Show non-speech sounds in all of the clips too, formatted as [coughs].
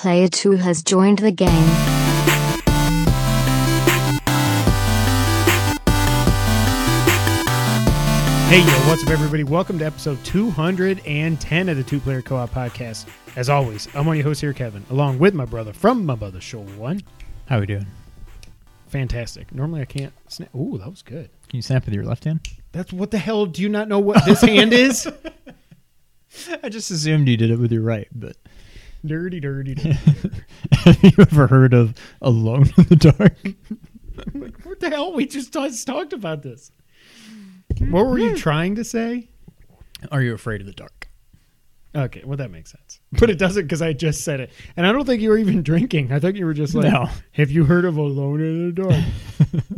Player 2 has joined the game. Hey, yo, what's up, everybody? Welcome to episode 210 of the Two Player Co op podcast. As always, I'm one of your hosts here, Kevin, along with my brother from my brother show one. How are we doing? Fantastic. Normally I can't snap. Ooh, that was good. Can you snap with your left hand? That's what the hell? Do you not know what this hand is? [laughs] I just assumed you did it with your right, but Dirty, dirty, dirty. have you ever heard of Alone in the Dark? [laughs] what the hell? We just talked about this. What were you trying to say? Are you afraid of the dark? Okay, well, that makes sense. But it doesn't because I just said it. And I don't think you were even drinking. I thought you were just like, No. have you heard of Alone in the Dark?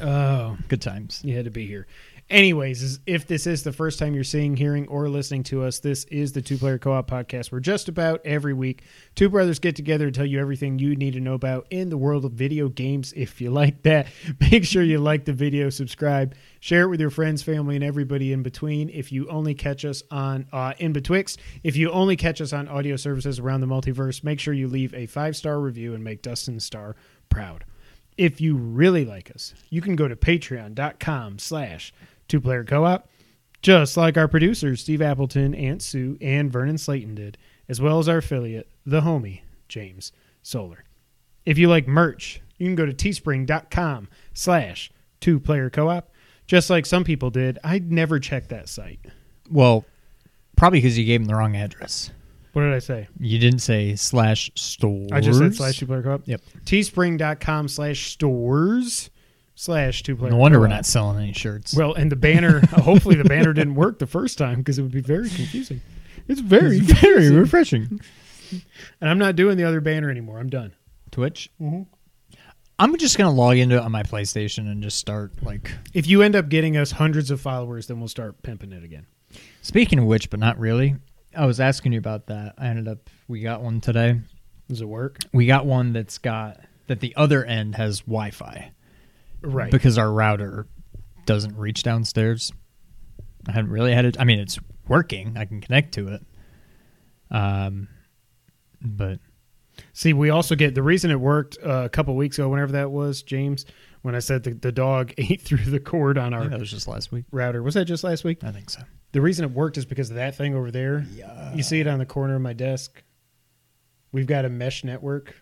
[laughs] oh. Good times. You had to be here. Anyways, if this is the first time you're seeing, hearing, or listening to us, this is the Two Player Co op podcast where just about every week, two brothers get together and tell you everything you need to know about in the world of video games. If you like that, [laughs] make sure you like the video, subscribe, share it with your friends, family, and everybody in between. If you only catch us on uh, in betwixt, if you only catch us on audio services around the multiverse, make sure you leave a five star review and make Dustin Star proud if you really like us, you can go to patreon.com slash two player co-op, just like our producers, Steve Appleton, Aunt Sue, and Vernon Slayton did, as well as our affiliate, the homie, James Solar. If you like merch, you can go to teespring.com slash two player co-op, just like some people did. I'd never checked that site. Well, probably because you gave him the wrong address. What did I say? You didn't say slash stores. I just said slash two player co-op. Yep. Teespring.com slash stores slash two player No wonder we're not selling any shirts. Well, and the banner, [laughs] hopefully the banner didn't work the first time because it would be very confusing. It's very, very very refreshing. And I'm not doing the other banner anymore. I'm done. Twitch. Mhm. I'm just gonna log into it on my PlayStation and just start like. If you end up getting us hundreds of followers, then we'll start pimping it again. Speaking of which, but not really. I was asking you about that. I ended up we got one today. Does it work? We got one that's got that the other end has Wi-Fi. Right. because our router doesn't reach downstairs. I haven't really had it. I mean, it's working. I can connect to it. Um, but See, we also get the reason it worked uh, a couple weeks ago, whenever that was, James, when I said the, the dog [laughs] ate through the cord on our that was just last week. router. Was that just last week? I think so. The reason it worked is because of that thing over there. Yeah. You see it on the corner of my desk. We've got a mesh network.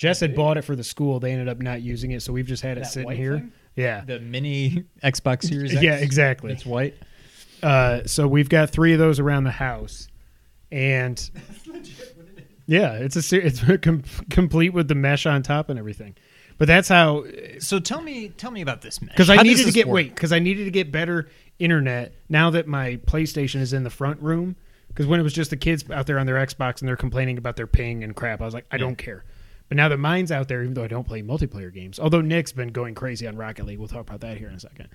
Jess had bought it for the school. They ended up not using it, so we've just had it That sitting here. thing? Yeah. The mini Xbox [laughs] Series. X? Yeah, exactly. It's white. Uh, so we've got three of those around the house, and [laughs] yeah, it's a ser- it's [laughs] com- complete with the mesh on top and everything. But that's how So tell me, tell me about this mesh. because I How needed to get work? wait because I needed to get better internet now that my PlayStation is in the front room. Because when it was just the kids out there on their Xbox and they're complaining about their ping and crap, I was like, I Yeah. don't care. But now that mine's out there, even though I don't play multiplayer games, although Nick's been going crazy on Rocket League, we'll talk about that here in a second.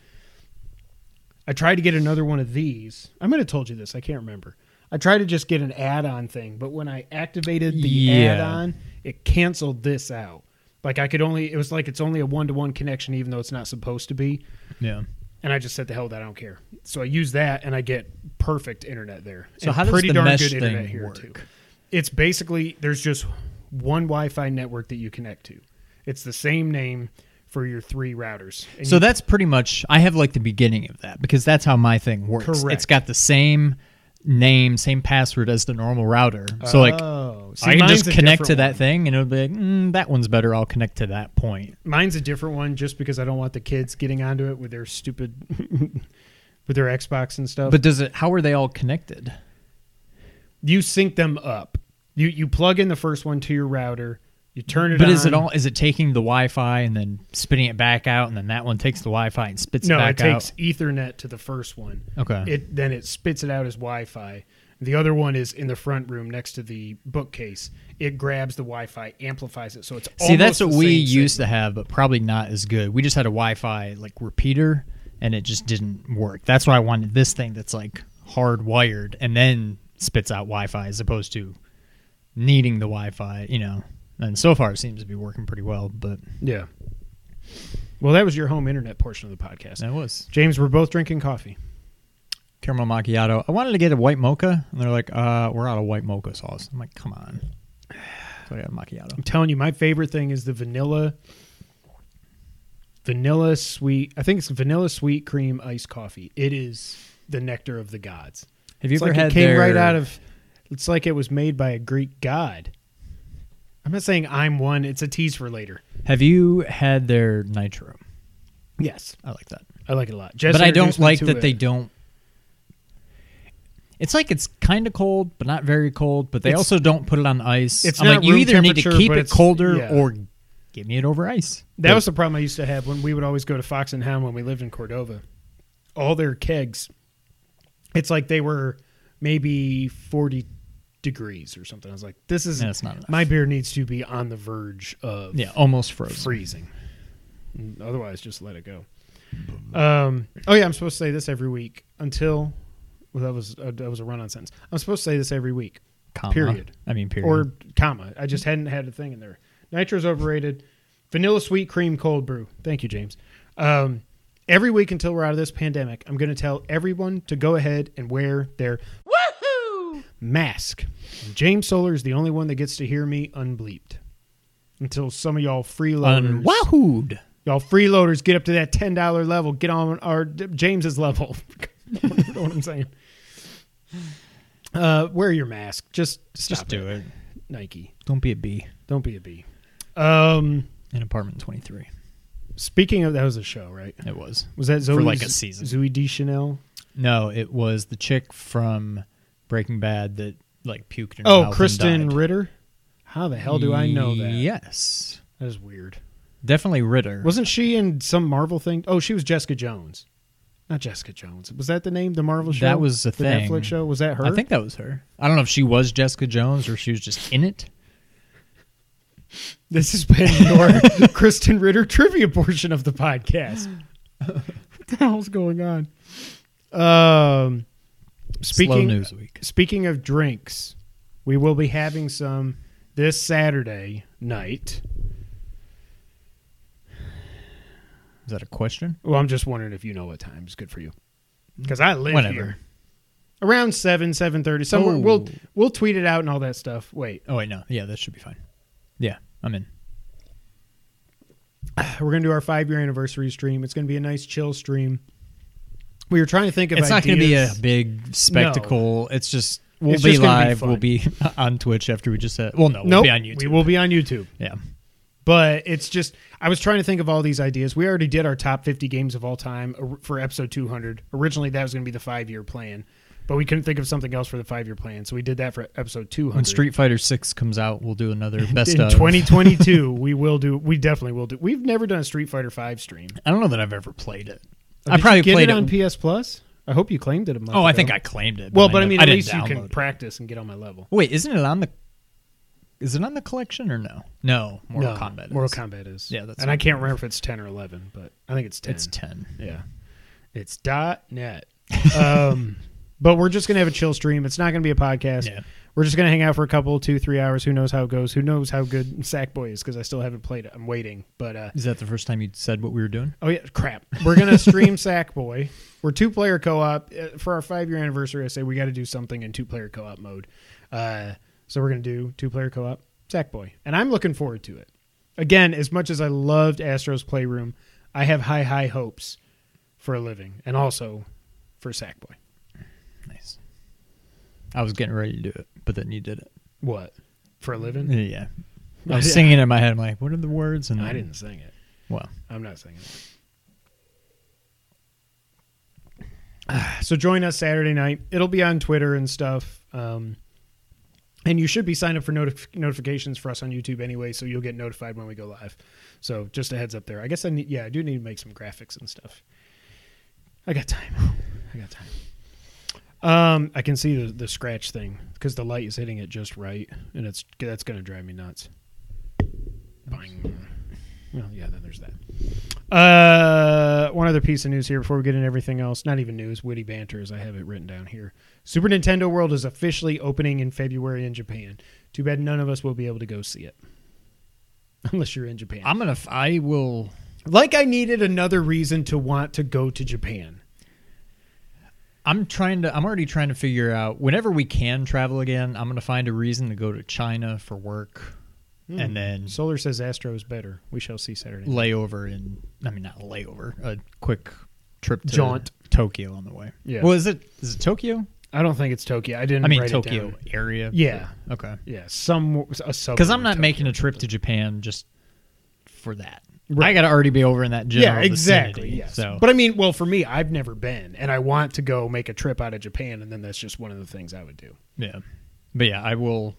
I tried to get another one of these. I might have told you this. I can't remember. I tried to just get an add-on thing, but when I activated the Yeah. add-on, it canceled this out. Like I could only, it was like it's only a one-to-one connection, even though it's not supposed to be. Yeah. And I just said the hell that I don't care. So I use that, and I get perfect internet there. So And how does pretty the darn mesh good internet thing here work? too. It's basically there's just one Wi-Fi network that you connect to. It's the same name for your three routers. And So you- that's pretty much. I have like the beginning of that because that's how my thing works. Correct. It's got the same name, same password as the normal router. So like. oh, See, I can just connect to that one. thing, and it'll be like, mm, that one's better. I'll connect to that point. Mine's a different one, just because I don't want the kids getting onto it with their stupid, [laughs] with their Xbox and stuff. But does it? How are they all connected? you sync them up. You you plug in the first one to your router. You turn it. On. But is it all? Is it taking the Wi-Fi and then spitting it back out, and then that one takes the Wi-Fi and spits No, it back out? No, it takes Ethernet to the first one. Okay. It then it spits it out as Wi-Fi. The other one is in the front room next to the bookcase. It grabs the Wi-Fi, amplifies it, so it's See, that's what we used to have, but probably not as good. We just had a Wi-Fi like repeater, and it just didn't work. That's why I wanted this thing that's like hardwired and then spits out Wi-Fi, as opposed to needing the Wi-Fi. You know, and so far it seems to be working pretty well. But Yeah. [sighs] Well, that was your home internet portion of the podcast. that was James, we're both drinking coffee. caramel macchiato. I wanted to get a white mocha, and they're like, "Uh, we're out of white mocha sauce." I'm like, "Come on." So I got a macchiato. I'm telling you, my favorite thing is the vanilla, vanilla sweet. I think it's vanilla sweet cream iced coffee. It is the nectar of the gods. Have you It's ever like had it came their, right out of. It's like it was made by a Greek god. I'm not saying I'm one. It's a tease for later. Have you had their nitro? Yes, I like that. I like it a lot. Jess but I don't introduced me like to that it. they don't. It's like it's kind of cold, but not very cold. But they It's- also don't put it on ice. it's I'm not like, you room either need to temperature, keep but it it's- colder yeah. or give me it over ice. That was the problem I used to have when we would always go to Fox and Hound when we lived in Cordova. All their kegs, it's like they were maybe 40 degrees or something. I was like, this is That's not enough. my beer needs to be on the verge of yeah, almost frozen. freezing. Otherwise, just let it go. Um, oh yeah, I'm supposed to say this every week until well, that was uh, that was a run-on sentence. I'm supposed to say this every week Comma. Period. I mean, period. or comma. I just hadn't had a thing in there. Nitro's overrated. Vanilla sweet cream cold brew. Thank you, James. Um, every week until we're out of this pandemic, I'm going to tell everyone to go ahead and wear their woohoo mask. James Solar is the only one that gets to hear me unbleeped. Until some of y'all freeloaders, Un- wahooed. y'all freeloaders get up to that ten dollar level, get on our James's level. [laughs] you know what I'm saying? Uh, wear your mask. Just stop Just do it. Nike. Don't be a bee Don't be a bee. Um, in apartment 23. speaking of that was a show, right? It was. Was that Zooey For like a season. Zooey Deschanel? No, it was the chick from Breaking Bad that like puked in her Oh, mouth and Krysten died. Ritter. How the hell do I know that? Yes. that is weird. Definitely Ritter. Wasn't she in some Marvel thing? Oh, she was Jessica Jones. Not Jessica Jones. Was that the name? The Marvel show. That was a the thing. Netflix show. Was that her? I think that was her. I don't know if she was Jessica Jones or she was just in it. this has been your [laughs] Krysten Ritter trivia portion of the podcast. [laughs] what the hell's going on? Um, Slow speaking news week. Speaking of drinks, we will be having some this Saturday night. Is that a question? Well, I'm just wondering if you know what time is good for you, mm. because I live Whenever. here. Around seven, seven thirty, somewhere. We'll we'll tweet it out and all that stuff. Wait, Oh wait, no. Yeah, that should be fine. Yeah, I'm in. [sighs] we're gonna do our five year anniversary stream. It's gonna be a nice chill stream. We were trying to think of. It's not going to be a big spectacle. It's just we'll It's be just gonna be live. we'll be [laughs] on Twitch after we just said. Well, no, we'll be on YouTube. We will be on YouTube. Yeah. But it's just I was trying to think of all these ideas. We already did our top 50 games of all time for episode 200. Originally that was going to be the 5-year plan, but we couldn't think of something else for the 5-year plan. So we did that for episode 200. When Street Fighter Six comes out, we'll do another [laughs] best in of. 2022 [laughs] we will do we definitely will do. We've never done a Street Fighter 5 stream. I don't know that I've ever played it. Oh, I probably played it it on PS Plus. I hope you claimed it a month Oh, I think I claimed it. Well, but I mean at didn't least you can it. practice and get on my level. Wait, isn't it on the? Is it on the collection or no? No, Mortal No, Kombat. Is. Mortal Kombat is. Yeah, that's And I can't remember if it's 10 or 11, but I think it's 10. It's ten. Yeah. It's dot net. um, [laughs] but we're just gonna have a chill stream. It's not gonna be a podcast. Yeah. We're just gonna hang out for a couple, two, three hours. Who knows how it goes? Who knows how good [laughs] Sackboy is? Because I still haven't played it. I'm waiting. But uh, Is that the first time you said what we were doing? oh yeah, crap. We're gonna stream Sackboy. We're two player co op uh, for our five year anniversary. I say we got to do something in two player co op mode. Uh, so we're gonna do two player co op Sackboy, and I'm looking forward to it. Again, as much as I loved Astro's Playroom, I have high high hopes for a living, and also for Sackboy. Nice. I was getting ready to do it, but then you did it. What for a living? Yeah. [laughs] I was singing in my head. I'm like, what are the words? And I then- didn't sing it. Well, I'm not singing it. [sighs] So join us Saturday night. It'll be on Twitter and stuff. Um, and you should be signed up for notif- notifications for us on YouTube anyway, so you'll get notified when we go live. So just a heads up there. I guess I need, yeah, I do need to make some graphics and stuff. I got time. I got time. Um, I can see the, the scratch thing because the light is hitting it just right, and it's that's gonna drive me nuts. Bang. Well, yeah, then there's that. Uh, one other piece of news here before we get into everything else. Not even news, witty banter, as I have it written down here. Super Nintendo World is officially opening in February in Japan. Too bad none of us will be able to go see it, [laughs] unless you're in Japan. I'm gonna. F- I will. like I needed another reason to want to go to Japan. I'm trying to. I'm already trying to figure out. Whenever we can travel again, I'm gonna find a reason to go to China for work, hmm. and then Solar says Astro is better. We shall see Saturday. night. layover in. I mean, not a layover. A quick trip to Jaunt. Tokyo on the way. Yeah. Well, is it is it Tokyo? I don't think it's Tokyo. I didn't. I mean write it Tokyo down. area. Yeah. Okay. Yeah, some a Because I'm not Tokyo. making a trip to Japan just for that. Right. I got to already be over in that general Yeah, exactly. vicinity, Yes. So, But I mean, well, for me, I've never been, and I want to go make a trip out of Japan, and then that's just one of the things I would do. yeah, but yeah, I will.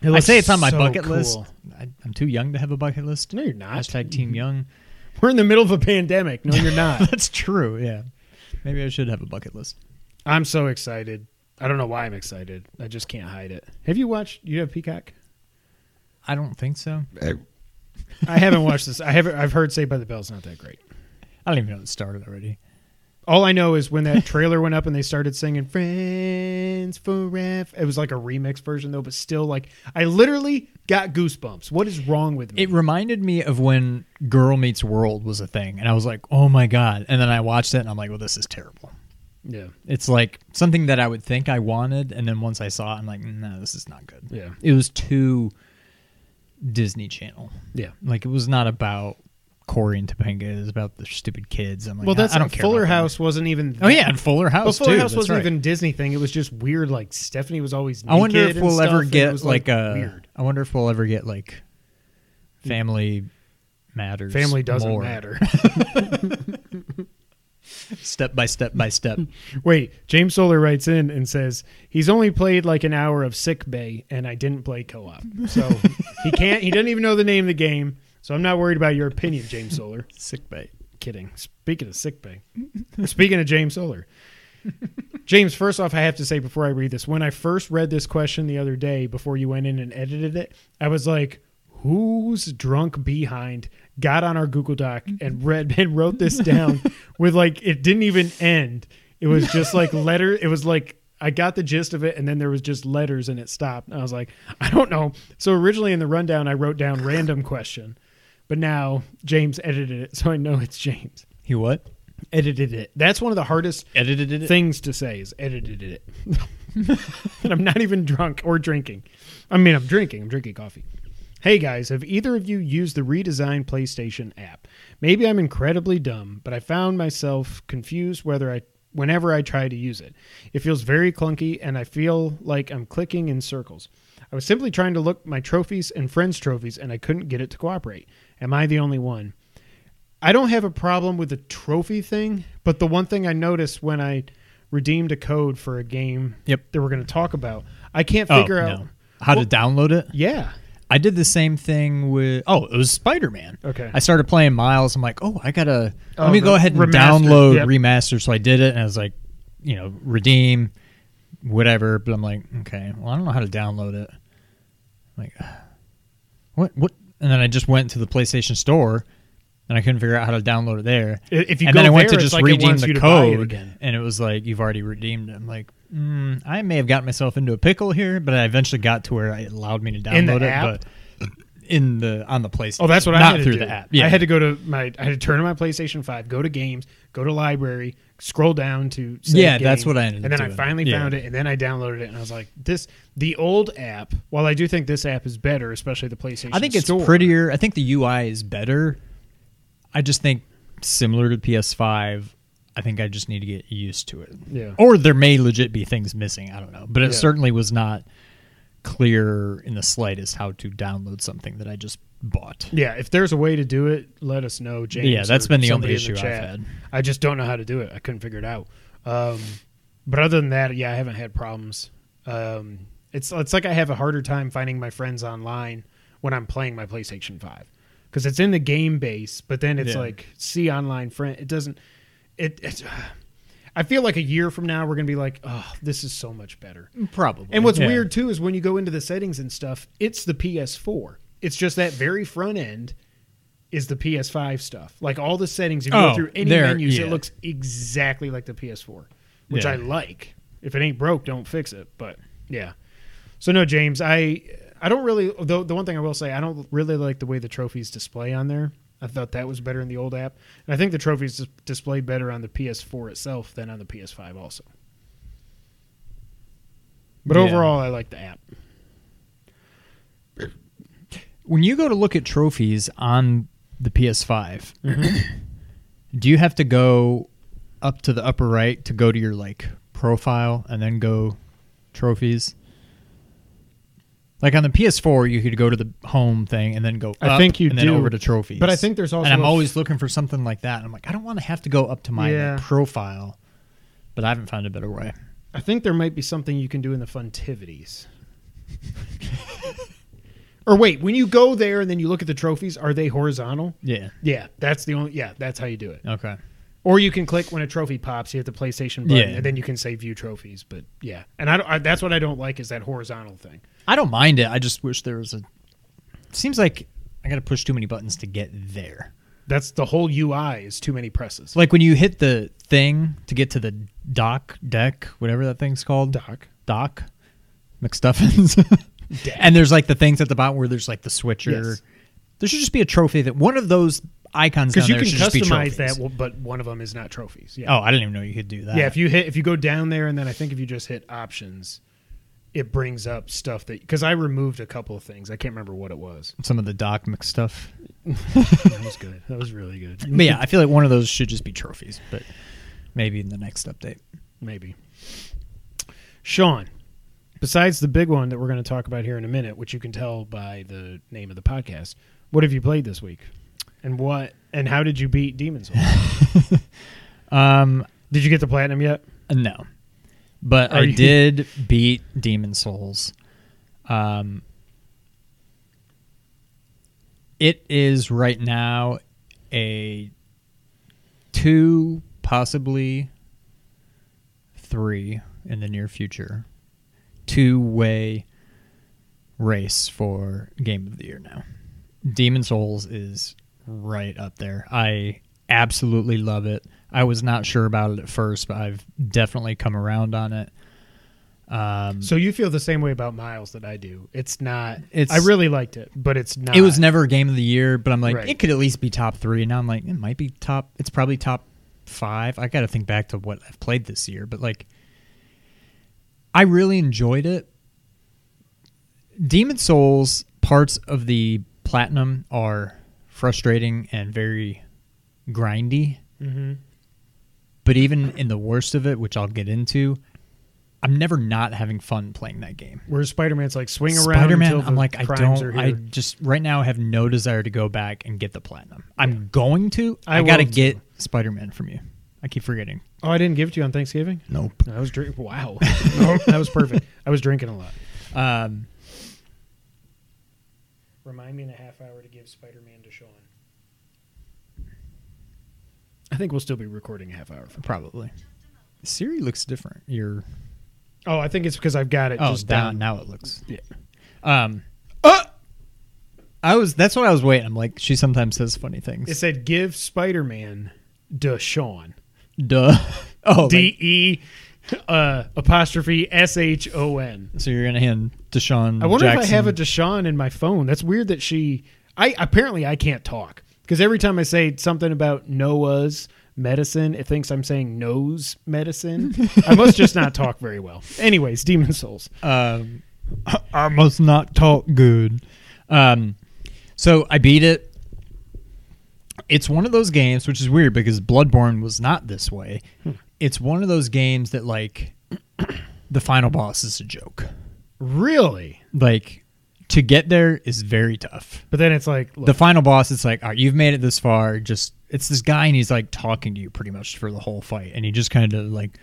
I looks say it's on my so bucket cool. list. I, I'm too young to have a bucket list. No, you're not. Hashtag Team Young. [laughs] We're in the middle of a pandemic. No, you're not. [laughs] That's true. Yeah, maybe I should have a bucket list. I'm so excited. I don't know why I'm excited. I just can't hide it. Have you watched? You have Peacock? I don't think so. I haven't watched this. I haven't. I've heard Saved by the Bell's not that great. I don't even know it started already. All I know is when that trailer went up and they started singing "Friends Forever." It was like a remix version though, but still, like I literally got goosebumps. What is wrong with me? It reminded me of when Girl Meets World was a thing, and I was like, "Oh my god!" And then I watched it, and I'm like, "Well, this is terrible." yeah, It's like something that I would think I wanted, and then once I saw it, I'm like, "No, this is not good." yeah, It was too Disney Channel. yeah. Like it was not about Corey and Topanga. It was about the stupid kids. I'm like, Well, that's I, I don't care. Fuller them. House wasn't even. Oh yeah, and Fuller House Well, Fuller too. House wasn't right. even Disney thing. It was just weird. Like Stephanie was always. I wonder if we'll stuff, ever get was, like, a. Uh, weird. I wonder if we'll ever get like mm. Family Matters. Family doesn't more. matter. [laughs] [laughs] Step by step by step. [laughs] Wait, James Solar writes in and says he's only played like an hour of Sick Bay, and I didn't play co-op, so he can't. He doesn't even know the name of the game. So I'm not worried about your opinion, James Solar. Sick bay. Kidding. Speaking of Sick Bay, speaking of James Solar, James. First off, I have to say before I read this, when I first read this question the other day, before you went in and edited it, I was like, "Who's drunk behind?" Got on our Google Doc mm-hmm. and read [laughs] and wrote this down with like it didn't even end. It was just like [laughs] letter. It was like I got the gist of it, and then there was just letters, and it stopped. And I was like, [laughs] I don't know. So originally in the rundown, I wrote down random question, but now James edited it, so I know it's James He what? edited it. That's one of the hardest Edited it. things to say is edited it. and I'm not even drunk or drinking. I mean, I'm drinking. I'm drinking coffee. Hey guys, have either of you used the redesigned PlayStation app? Maybe I'm incredibly dumb, but I found myself confused whether I whenever I try to use it. It feels very clunky and I feel like I'm clicking in circles. I was simply trying to look my trophies and friends' trophies and I couldn't get it to cooperate. Am I the only one? I don't have a problem with the trophy thing, but the one thing I noticed when I redeemed a code for a game Yep. that we're going to talk about, I can't Oh, figure out. no. how Well- to download it. Yeah. I did the same thing with. Oh, it was Spider Man. Okay. I started playing Miles. I'm like, oh, I gotta. Oh, let me go ahead and remaster, download yep. remaster. So I did it, and I was like, you know, redeem, whatever. But I'm like, okay, well, I don't know how to download it. I'm like, [sighs] what? What? And then I just went to the PlayStation Store, and I couldn't figure out how to download it there. If you and go then I went there, to just like redeem the you to buy it code, again. and it was like, you've already redeemed it. I'm like, mm, I may have gotten myself into a pickle here, but I eventually got to where it allowed me to download it. app? But in the on the PlayStation. Oh, that's what I not had to through do. the app. Yeah, I had to go to my. I had to turn on my PlayStation Five, go to games, go to library, scroll down to. Yeah, that's what I ended And then I finally Yeah. found it, and then I downloaded it, and I was like, "This." The old app. While I do think this app is better, especially the PlayStation. I think it's Store, prettier. I think the UI is better. I just think similar to PS5. I think I just need to get used to it. Yeah. Or there may legit be things missing. I don't know, but it Yeah. certainly was not clear in the slightest how to download something that I just bought. Yeah, if there's a way to do it, let us know, James. Yeah, that's been the only issue I've had. I just don't know how to do it. I couldn't figure it out. Um, but other than that, yeah, I haven't had problems. Um, it's it's like I have a harder time finding my friends online when I'm playing my PlayStation Five because it's in the game base, but then it's Yeah. like see online friend. It doesn't. It. It's, I feel like a year from now we're gonna be like, oh, this is so much better. Probably. And what's Yeah. weird too is when you go into the settings and stuff, it's the PS4. It's just that very front end is the PS5 stuff. Like all the settings, if you Oh, go through any menus, yeah. it looks exactly like the PS4, which Yeah. I like. If it ain't broke, don't fix it. But yeah. So no, James, I I don't really. The the one thing I will say, I don't really like the way the trophies display on there. I thought that was better in the old app, and I think the trophies dis- display better on the PS4 itself than on the PS5 also. But Yeah. overall, I like the app. when you go to look at trophies on the PS5, mm-hmm. [coughs] do you have to go up to the upper right to go to your like profile and then go trophies? Like on the PS4, you could go to the home thing and then go. I up think you and then do, over to trophies. but I think there's also and I'm always looking for something like that. And I'm like, I don't want to have to go up to my like, Yeah. profile, but I haven't found a better way. I think there might be something you can do in the funtivities. [laughs] or wait, when you go there and then you look at the trophies, are they horizontal? Yeah. Yeah, that's the only. Yeah, that's how you do it. Okay. Or you can click when a trophy pops. You hit the PlayStation button, Yeah. and then you can say view trophies. But yeah, and I, don't, I that's what I don't like is that horizontal thing. I don't mind it. I just wish there was a. Seems like I got to push too many buttons to get there. That's the whole UI is too many presses. Like when you hit the thing to get to the dock deck, whatever that thing's called, dock dock, McStuffins, [laughs] and there's like the things at the bottom where there's like the switcher. Yes. There should just be a trophy that one of those icons Because you can should just be customize that, but one of them is not trophies. Yeah. Oh, I didn't even know you could do that. Yeah, if you hit if you go down there and then I think if you just hit options, it brings up stuff that because I removed a couple of things. I can't remember what it was. some of the dock McStuff. [laughs] That was good. That was really good. But yeah, I feel like one of those should just be trophies. But maybe in the next update. Maybe. Sean, besides the big one that we're going to talk about here in a minute, which you can tell by the name of the podcast, what have you played this week? And what and how did you beat Demon's Souls? [laughs] Um, did you get the platinum yet? No, but Are I you- did beat Demon Souls. Um, it is right now a two, possibly three in the near future, two way race for Game of the Year now. Demon Souls is right up there. I absolutely love it. I was not sure about it at first, but I've definitely come around on it. Um, So you feel the same way about Miles that I do. It's not. It's- I really liked it, but it's not. it was never a game of the year, but I'm like, Right. it could at least be top three. Now I'm like, it might be top. It's probably top five. I got to think back to what I've played this year, but like, I really enjoyed it. Demon Souls parts of the platinum are frustrating and very grindy. hmm But even in the worst of it, which I'll get into, I'm never not having fun playing that game. Whereas Spider Man's like swing around. Spider Man, I'm like, I don't, I just right now have no desire to go back and get the platinum. I'm going to. I I, got to get. Spider Man from you. I keep forgetting. Oh, I didn't give it to you on Thanksgiving. Nope. I was drinking. Wow, [laughs] that was perfect. I was drinking a lot. Um, Remind me in a half hour to give Spider Man to Sean. I think we'll still be recording a half hour from. probably. Siri looks different. You're Oh, I think it's because I've got it oh just down down. now. It looks. Yeah. Um. Uh! I was. That's what I was waiting. I'm like, she sometimes says funny things. It said give Spider Man to Sean. Duh. [laughs] Oh, D E uh, apostrophe S H O N. so you're gonna hand Deshaun. I wonder Jackson. if I have a Deshaun in my phone. That's weird that she. I apparently I can't talk because every time I say something about Noah's medicine, it thinks I'm saying nose medicine. I must just not talk very well. Anyways, Demon Souls. Um, I must not talk good. Um, so I beat it. It's one of those games, which is weird because Bloodborne was not this way. It's one of those games that like [coughs] the final boss is a joke. Really? Like to get there is very tough. But then it's like, look, The final boss, it's like, all right, you've made it this far. Just it's this guy, and he's like talking to you pretty much for the whole fight, and he just kind of like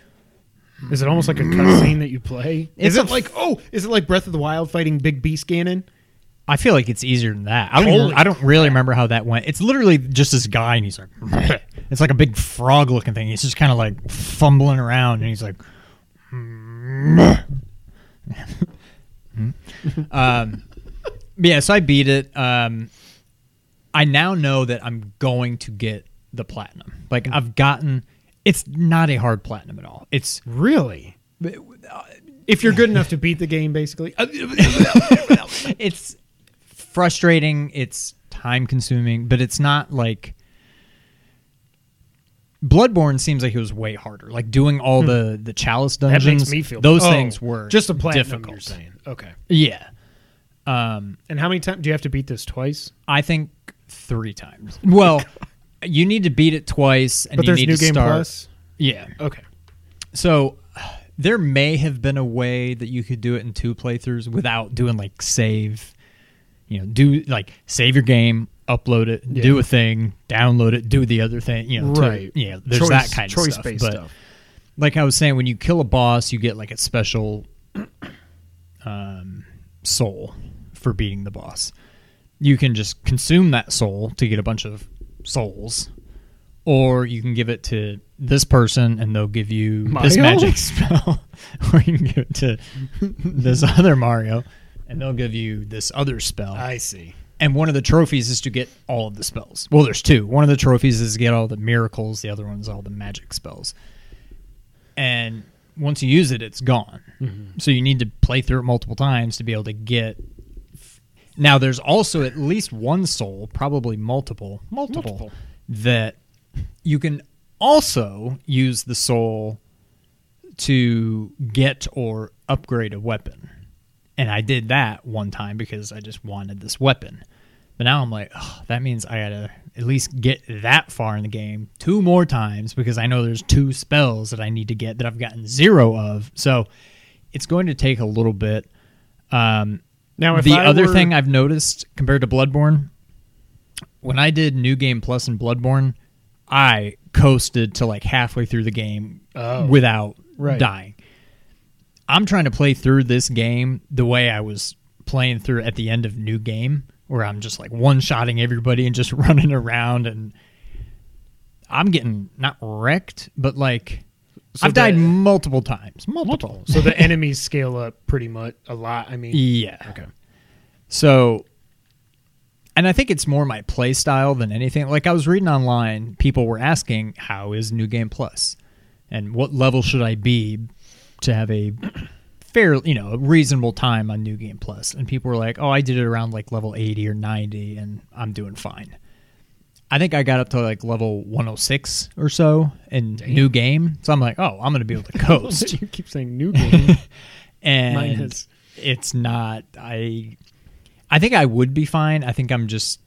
is it almost like a cutscene that you play? It's is it like oh, is it like Breath of the Wild fighting Big Beast Ganon? I feel like it's easier than that. I don't. Holy I don't really remember how that went. It's literally just this guy, and he's like, [laughs] it's like a big frog-looking thing. He's just kind of like fumbling around, and he's like, [laughs] [laughs] um, but yeah. So I beat it. Um, I now know that I'm going to get the platinum. Like I've gotten. It's not a hard platinum at all. It's Really? If you're good enough to beat the game, basically. [laughs] it's frustrating it's time consuming but it's not like bloodborne seems like it was way harder like doing all the the chalice Hmm. that dungeons makes me feel. those oh, things were just a platinum. difficult You're saying okay? yeah Um, And how many times do you have to beat this twice? I think three times. Well, [laughs] you need to beat it twice, and But you there's need new to game start. plus. Yeah. Okay. So there may have been a way that you could do it in two playthroughs without doing like save, you know, do like save your game, upload it, Yeah. do a thing, download it, do the other thing, you know, to- Right. yeah, there's Choice- that kind of choice stuff. based but stuff. like I was saying, when you kill a boss, you get like a special um, soul for beating the boss. You can just consume that soul to get a bunch of souls, or you can give it to this person and they'll give you this magic [laughs] spell, or you can give it to this [laughs] other Mario and they'll give you this other spell. I see. And one of the trophies is to get all of the spells. Well, there's two. One of the trophies is to get all the miracles. The other one's all the magic spells. And once you use it, it's gone. Mm-hmm. So you need to play through it multiple times to be able to get. Now, there's also at least one soul, probably multiple, multiple, Multiple. that you can also use the soul to get or upgrade a weapon. And I did that one time because I just wanted this weapon. But now I'm like, oh, that means I gotta at least get that far in the game two more times because I know there's two spells that I need to get that I've gotten zero of. So it's going to take a little bit. Um, Now, the I other were- thing I've noticed compared to Bloodborne, when I did New Game Plus in Bloodborne, I coasted to like halfway through the game Oh. without Right. dying. I'm trying to play through this game the way I was playing through at the end of New Game, where I'm just like one shotting everybody and just [laughs] running around, and I'm getting not wrecked, but like So I've died multiple times, multiple. So the [laughs] enemies scale up pretty much a lot. I mean, yeah. okay. So, and I think it's more my play style than anything. Like I was reading online, people were asking, "How is New Game Plus? Plus, and what level should I be to have a [clears throat] fair, you know, a reasonable time on New Game Plus?" And people were like, "Oh, I did it around like level eighty or ninety, and I'm doing fine." I think I got up to like level 106 or so in New Game, so I'm like, "Oh, I'm going to be able to [laughs] coast." you keep saying new game. [laughs] and has- it's not i i think i would be fine i think i'm just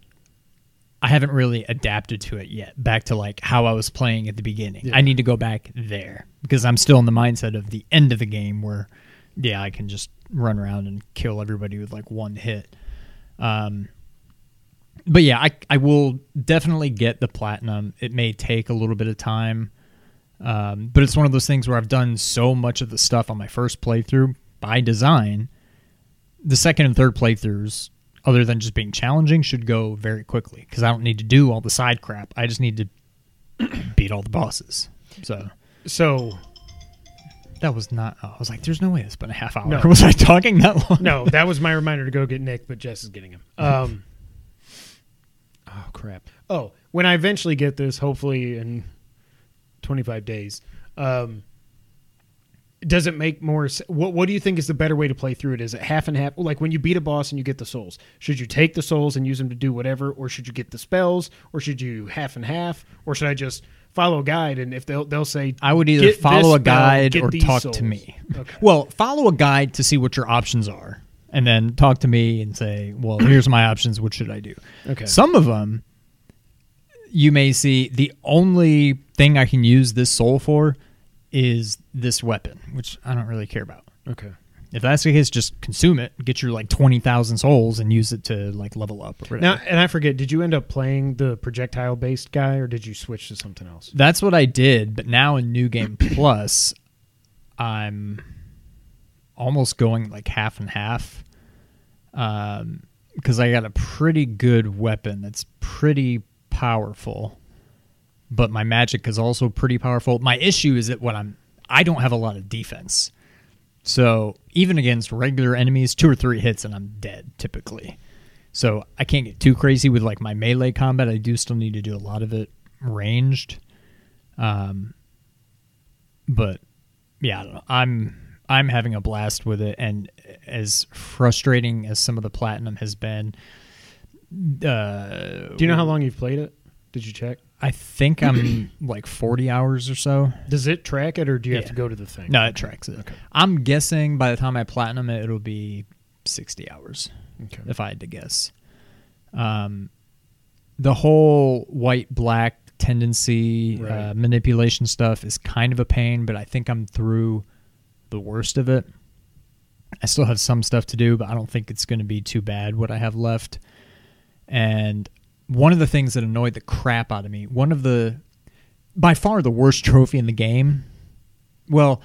i haven't really adapted to it yet back to like how i was playing at the beginning Yeah. i need to go back there because i'm still in the mindset of the end of the game where yeah i can just run around and kill everybody with like one hit um but yeah i i will definitely get the platinum it may take a little bit of time um, but it's one of those things where I've done so much of the stuff on my first playthrough by design. The second and third playthroughs, other than just being challenging, should go very quickly because I don't need to do all the side crap. I just need to [clears throat] beat all the bosses. So So that was not. Oh, I was like, "There's no way it's been a half hour." No. [laughs] Was I talking that long? no, that was my reminder to go get Nick, but Jess is getting him. [laughs] Um, oh crap! Oh, when I eventually get this, hopefully in 25 days, um, does it make more? se- What What do you think is the better way to play through it? Is it half and half? Like when you beat a boss and you get the souls, should you take the souls and use them to do whatever, or should you get the spells, or should you half and half, or should I just follow a guide and if they'll they'll say I would either follow a guide get or talk souls." to me. Okay. Well, follow a guide to see what your options are, and then talk to me and say, "Well, here's my options. What should I do?" Okay. Some of them, you may see the only thing I can use this soul for is this weapon, which I don't really care about. Okay. If that's the case, just consume it, get your like twenty thousand souls, and use it to like level up. Now, and I forget, did you end up playing the projectile based guy or did you switch to something else? That's what I did, but now in New Game [coughs] Plus, I'm almost going like half and half. Um, because I got a pretty good weapon that's pretty powerful, but my magic is also pretty powerful. My issue is that when I'm, I don't have a lot of defense. So even against regular enemies, two or three hits and I'm dead typically. So I can't get too crazy with like my melee combat. I do still need to do a lot of it ranged. Um, but yeah, I don't know. I'm I'm having a blast with it, and as frustrating as some of the platinum has been, uh, Do you know how long you've played it? Did you check? I think I'm [clears throat] like 40 hours or so. Does it track it or do you have to go to the thing? No, it tracks it. Okay. I'm guessing by the time I platinum it, it'll be 60 hours. Okay. if I had to guess. Um, the whole white black tendency uh, manipulation stuff is kind of a pain, but I think I'm through the worst of it. I still have some stuff to do, but I don't think it's going to be too bad what I have left. And one of the things that annoyed the crap out of me, one of the by far the worst trophy in the game. Well,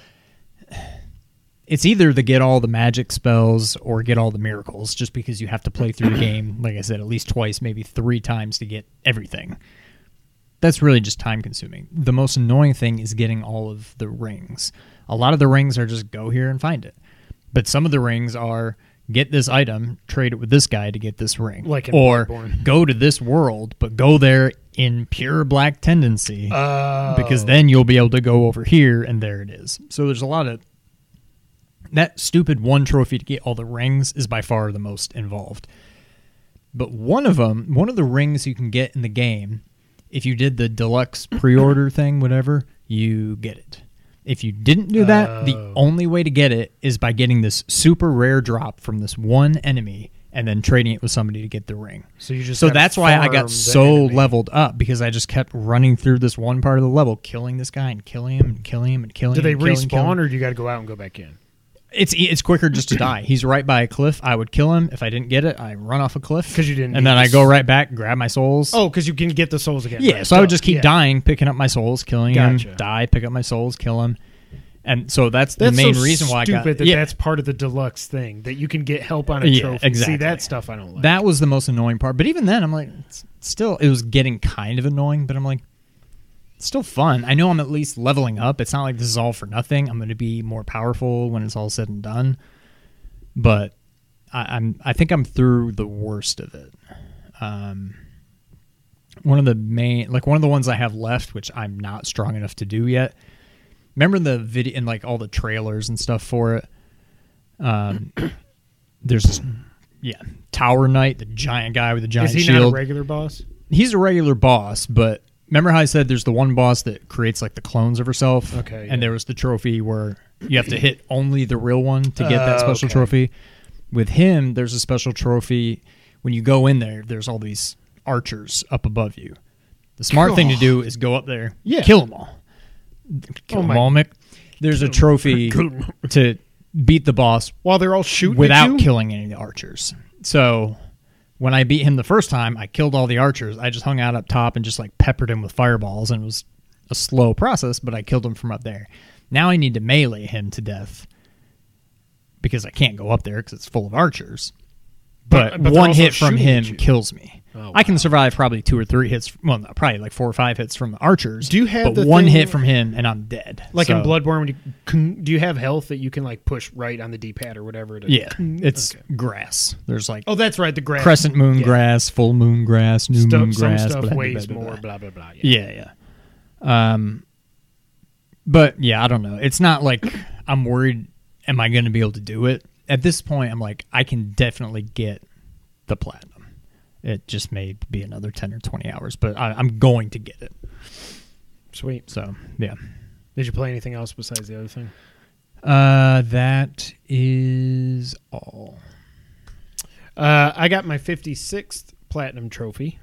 it's either to get all the magic spells or get all the miracles just because you have to play through the game like i said at least twice maybe three times to get everything that's really just time consuming the most annoying thing is getting all of the rings a lot of the rings are just go here and find it but some of the rings are get this item trade it with this guy to get this ring Like or Bloodborne. go to this world but go there in pure black tendency Oh. because then you'll be able to go over here and there it is. So there's a lot of that stupid one trophy to get all the rings is by far the most involved. But one of them, one of the rings you can get in the game, if you did the deluxe pre-order thing, whatever, you get it. If you didn't do that, the Oh. only way to get it is by getting this super rare drop from this one enemy and then trading it with somebody to get the ring. So you just So that's why I got so enemy. leveled up because I just kept running through this one part of the level, killing this guy and killing him and killing him and killing him. Do him. they killing, respawn, killing. or do you got to go out and go back in? It's it's quicker just to die. He's right by a cliff. I would kill him if I didn't get it. I run off a cliff because you didn't and then I go right back, grab my souls. Oh, because you can get the souls again. yeah. right, So I would just keep yeah. dying, picking up my souls, killing Gotcha. him, die, pick up my souls, kill him, and so that's, That's the main so reason why I stupid got that yeah. that's part of the deluxe thing that you can get help on a Yeah, trophy. exactly. See that stuff I don't like. That was the most annoying part. But even then, I'm like, it's still, it was getting kind of annoying. But I'm like, still fun. I know I'm at least leveling up. It's not like this is all for nothing. I'm going to be more powerful when it's all said and done. But I, I'm, I think I'm through the worst of it. Um, one of the main, like one of the ones I have left, which I'm not strong enough to do yet. Remember the video and like all the trailers and stuff for it. Um, [clears throat] there's this, yeah, Tower Knight, the giant guy with the giant Is he shield. not a regular boss? He's a regular boss, but remember how I said there's the one boss that creates like the clones of herself. Okay, and yeah. there was the trophy where you have to hit only the real one to get that Oh, special okay. trophy. With him, there's a special trophy. When you go in there, there's all these archers up above you. The smart thing to do oh. is go up there, Yeah. kill them all, kill Oh them all, Mick. There's a trophy [laughs] to beat the boss While they're all shooting without killing any of the archers. So when I beat him the first time, I killed all the archers. I just hung out up top and just like peppered him with fireballs, and it was a slow process, but I killed him from up there. Now I need to melee him to death because I can't go up there because it's full of archers. But, But- but one hit from him kills me. Oh, I can survive probably two or three hits. Well, no, probably like four or five hits from the archers. Do you have but one thing- hit from him and I'm dead? Like in Bloodborne, when you can, do you have health that you can like push right on the D pad or whatever? To, Yeah, it's Okay. grass. There's like Oh, that's right. The grass. crescent moon Yeah. grass, full moon grass, new Stuff, moon some grass. stuff blah, blah, weighs blah, blah, more. blah. Blah blah blah. Yeah. Yeah, yeah. Um, but yeah, I don't know. It's not like I'm worried. Am I going to be able to do it? At this point, I'm like, I can definitely get the platinum. It just may be another ten or twenty hours, but I, I'm going to get it. Sweet. So yeah. Did you play anything else besides the other thing? Uh, that is all. Uh, I got my 56th platinum trophy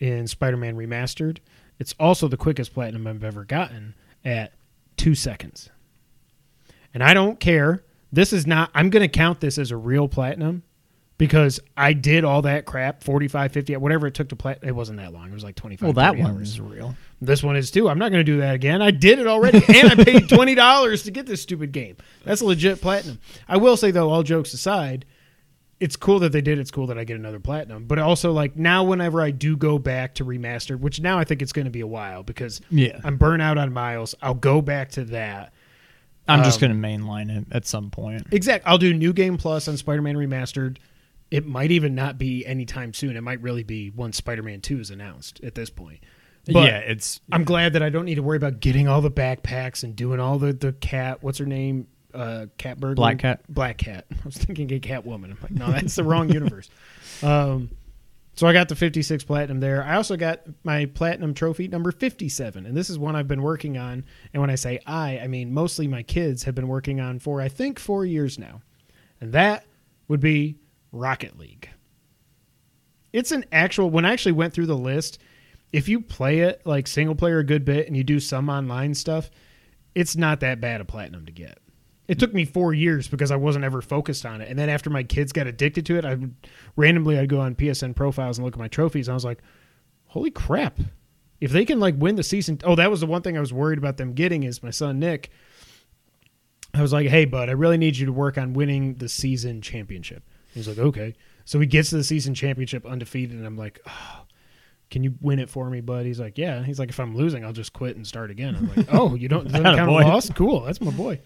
in Spider-Man Remastered. It's also the quickest platinum I've ever gotten at two seconds. And I don't care. This is not. I'm going to count this as a real platinum because I did all that crap, 45, 50, whatever it took to play. It wasn't that long. It was like 25. Well, that one hours. is real. This one is too. I'm not going to do that again. I did it already, [laughs] and I paid twenty dollars to get this stupid game. That's a legit platinum. I will say though, all jokes aside, it's cool that they did. It's cool that I get another platinum. But also, like now, whenever I do go back to remastered, which now I think it's going to be a while because Yeah. I'm burnt out on Miles. I'll go back to that. I'm just Um, going to mainline it at some point. Exact. I'll do New Game Plus on Spider-Man Remastered. It might even not be anytime soon. It might really be once Spider-Man Two is announced at this point. But yeah, it's I'm glad that I don't need to worry about getting all the backpacks and doing all the the cat. What's her name? Uh, cat burglar. Black Cat? Black cat. [laughs] I was thinking a cat woman. I'm like, no, that's the wrong universe. [laughs] Um, so I got the 56 platinum there. I also got my platinum trophy number 57, and this is one I've been working on. And when I say I, I mean mostly my kids have been working on for I think four years now, and that would be Rocket League. It's an actual when I actually went through the list, if you play it like single player a good bit and you do some online stuff, it's not that bad a platinum to get. It took me four years because I wasn't ever focused on it. And then after my kids got addicted to it, I would randomly I'd go on PSN profiles and look at my trophies. And I was like, holy crap. If they can like win the season oh, that was the one thing I was worried about them getting is my son Nick. I was like, hey bud, I really need you to work on winning the season championship. He's like, okay. So he gets to the season championship undefeated, and I'm like, oh, can you win it for me, bud? He's like, yeah. He's like, if I'm losing, I'll just quit and start again. I'm like, oh, you don't [laughs] doesn't count a Attaboy. loss? Cool, that's my boy.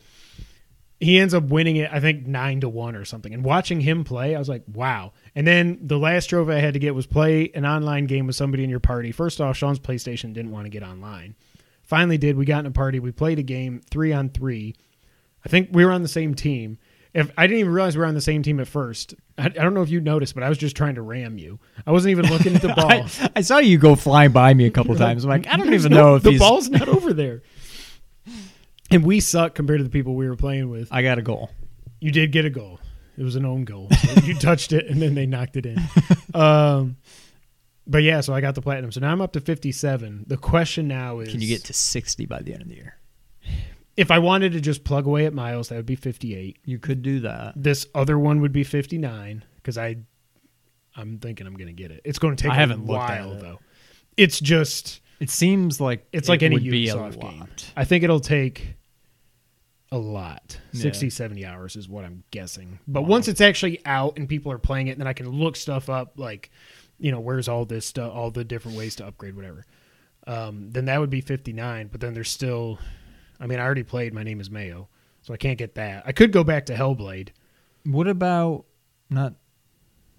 He ends up winning it, I think nine to one or something. And watching him play, I was like, wow. And then the last trophy I had to get was play an online game with somebody in your party. First off, Sean's PlayStation didn't want to get online. Finally, did. We got in a party. We played a game three on three. I think we were on the same team. If I didn't even realize we were on the same team at first. I, I don't know if you noticed, but I was just trying to ram you. I wasn't even looking at the [laughs] ball. I, I saw you go flying by me a couple times. I'm like, I don't even no- know if the he's. ball's not over there. And we suck compared to the people we were playing with. I got a goal. You did get a goal. It was an own goal. You [laughs] touched it and then they knocked it in. [laughs] Um, but yeah, so I got the platinum. So now I'm up to 57. The question now is Can you get to 60 by the end of the year? If I wanted to just plug away at miles, that would be 58. You could do that. This other one would be 59 because I I'm thinking I'm going to get it. It's going to take I a haven't looked at while it. though. It's just It seems like it's it like any would be a Ubisoft game. lot. I think it'll take a lot. Yeah. 60 70 hours is what I'm guessing. But Wow. once it's actually out and people are playing it, then I can look stuff up like, you know, where's all this stuff, all the different ways to upgrade whatever. Um, then that would be 59, but then there's still I mean, I already played My Name is Mayo, so I can't get that. I could go back to Hellblade. What about not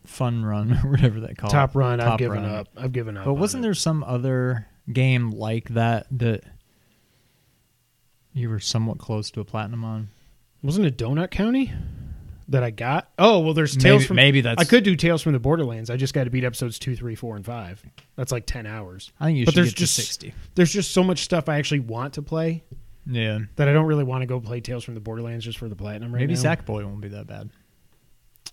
Fun Run [laughs] or whatever they call Top? Run, I've Top given Run. up. I've given up. But wasn't there some other game like that that you were somewhat close to a platinum on? Wasn't it Donut County that I got? Oh well, there's Tales Maybe, from. maybe that's. I could do Tales from the Borderlands. I just got to beat episodes two, three, four, and five. That's like ten hours. I think you but should there's get just- to 60. There's just so much stuff I actually want to play Yeah. that I don't really want to go play Tales from the Borderlands just for the platinum right Maybe now. Sackboy won't be that bad.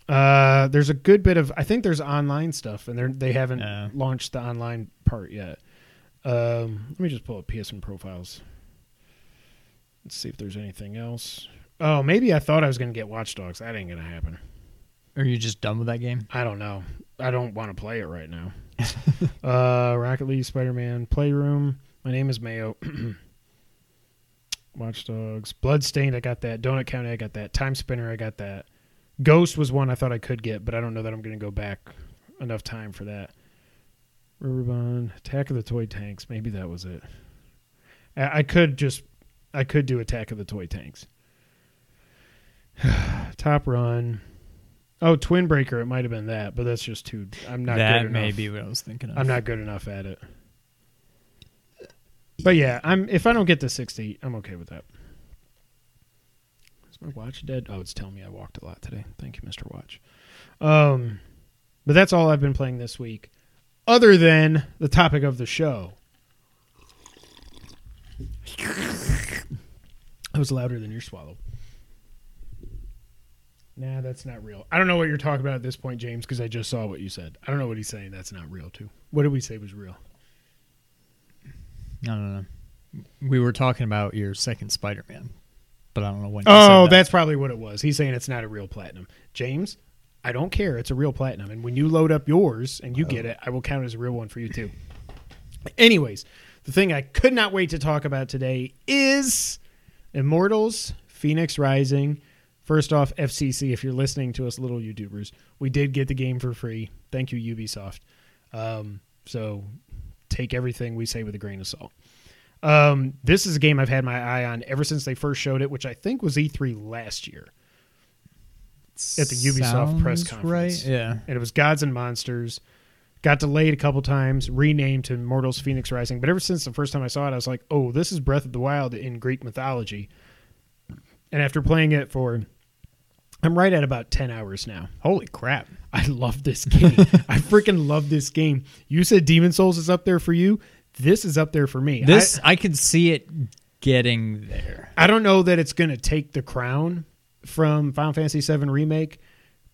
Uh, there's a good bit of. I think there's online stuff, and they they haven't Yeah. launched the online part yet. Um, let me just pull up PSN profiles. Let's see if there's anything else. Oh, maybe I thought I was going to get Watch Dogs. That ain't going to happen. Are you just done with that game? I don't know. I don't want to play it right now. [laughs] uh, Rocket League, Spider Man, Playroom. My name is Mayo. [clears throat] Watch Dogs, Bloodstained. I got that. Donut County. I got that. Time Spinner. I got that. Ghost was one I thought I could get, but I don't know that I'm going to go back enough time for that. Riverbond, Attack of the Toy Tanks. Maybe that was it. I, I could just, I could do Attack of the Toy Tanks. [sighs] Top Run. Oh, Twin Breaker. It might have been that, but that's just too. I'm not that good enough. may be what I was thinking of. I'm not good enough at it. But yeah, I'm. If I don't get to sixty, I'm okay with that. Is my watch dead? Oh, it's telling me I walked a lot today. Thank you, Mister Watch. Um, but that's all I've been playing this week, other than the topic of the show. That was louder than your swallow. Nah, that's not real. I don't know what you're talking about at this point, James, because I just saw what you said. I don't know what he's saying. That's not real, too. What did we say was real? I don't know. We were talking about your second Spider-Man, but I don't know when. Oh, said that. that's probably what it was. He's saying it's not a real platinum. James, I don't care. It's a real platinum. And when you load up yours and you get it, I will count it as a real one for you, too. Anyways, the thing I could not wait to talk about today is Immortals, Fenyx Rising. First off, FCC, if you're listening to us, little YouTubers, we did get the game for free. Thank you, Ubisoft. Um, so take everything we say with a grain of salt. Um, this is a game I've had my eye on ever since they first showed it, which I think was E3 last year. at the Ubisoft press conference. Right? Yeah. And it was Gods and Monsters. Got delayed a couple times, renamed to Mortals: Fenyx Rising. But ever since the first time I saw it, I was like, oh, this is Breath of the Wild in Greek mythology. And after playing it for, I'm right at about 10 hours now. Holy crap! [laughs] I love this game. [laughs] I freaking love this game. You said Demon Souls is up there for you. This is up there for me. This I, can see it getting there. I don't know that it's going to take the crown from Final Fantasy VII Remake,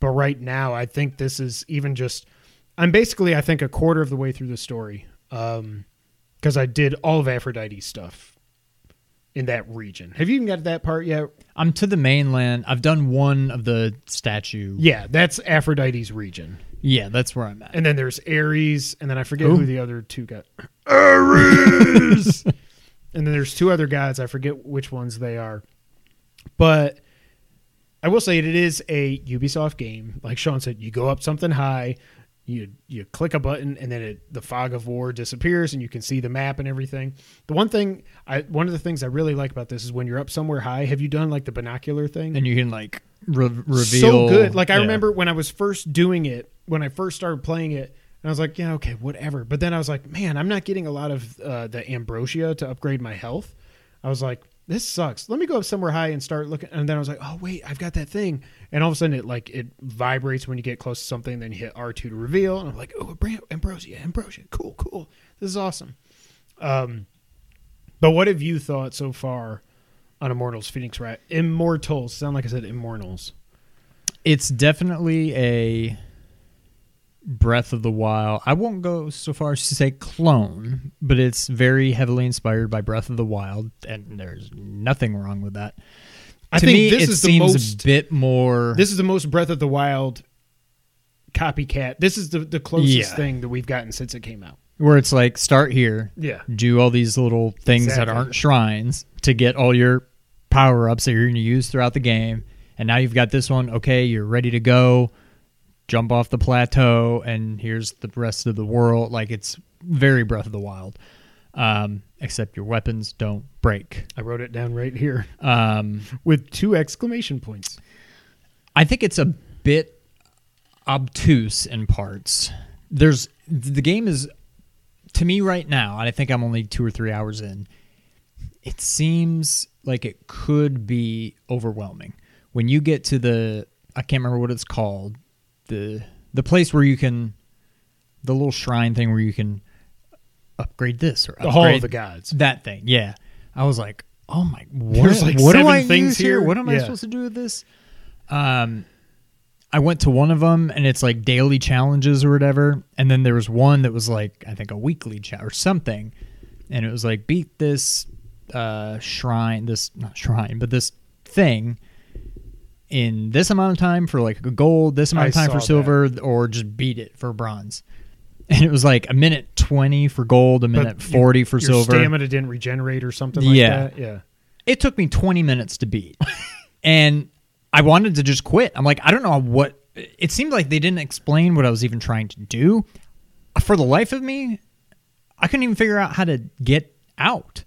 but right now, I think this is even just. I'm basically, I think, a quarter of the way through the story, um, because I did all of Aphrodite's stuff in that region. Have you even got to that part yet? I'm to the mainland. I've done one of the statue. Yeah, that's Aphrodite's region. Yeah, that's where I'm at. And then there's Ares, and then I forget Who? who the other two got. [coughs] Ares. [laughs] and then there's two other gods. I forget which ones they are. But I will say it is a Ubisoft game. Like Sean said, you go up something high, you you click a button, and then it, the fog of war disappears, and you can see the map and everything. The one thing, I one of the things I really like about this is when you're up somewhere high. Have you done like the binocular thing? and you can like re- reveal. so good. Like I yeah. remember when I was first doing it, when I first started playing it, and I was like, yeah, okay, whatever. But then I was like, man, I'm not getting a lot of uh, the ambrosia to upgrade my health. I was like, this sucks. Let me go up somewhere high and start looking. And then I was like, oh wait, I've got that thing. And all of a sudden, it like it vibrates when you get close to something. Then you hit R two to reveal, and I'm like, oh, ambrosia, ambrosia, cool, cool. This is awesome. Um, but what have you thought so far on Immortals Fenyx Rat? Immortals sound like I said Immortals. It's definitely a Breath of the Wild. I won't go so far as to say clone, but it's very heavily inspired by Breath of the Wild, and there's nothing wrong with that. I to think me, this it is the most- a bit more. This is the most Breath of the Wild copycat. This is the, the closest Yeah. thing that we've gotten since it came out. where it's like start here, Yeah. do all these little things that aren't shrines to get all your power ups that you're going to use throughout the game. And now you've got this one. Okay, you're ready to go. Jump off the plateau, and here's the rest of the world. Like it's very Breath of the Wild, um, except your weapons don't break. I wrote it down right here Um, [laughs] with two exclamation points. I think it's a bit obtuse in parts. There's the game is to me right now, and I think I'm only two or three hours in. It seems like it could be overwhelming when you get to the I can't remember what it's called the the place where you can the little shrine thing where you can upgrade this or The Hall of the Gods. that thing. Yeah, I was like, oh my, what, There's like what do I things use here? here? What am I supposed to do with this? Um, I went to one of them and it's like daily challenges or whatever, and then there was one that was like I think a weekly chat or something, and it was like beat this uh, shrine, this not shrine, but this thing in this amount of time for like a gold, this amount I of time for silver, or just beat it for bronze. [laughs] And it was like a minute twenty for gold, a minute But forty for your silver. stamina didn't regenerate or something like Yeah. that. Yeah. It took me 20 minutes to beat. [laughs] and I wanted to just quit. I'm like, I don't know what. It seemed like they didn't explain what I was even trying to do. For the life of me, I couldn't even figure out how to get out.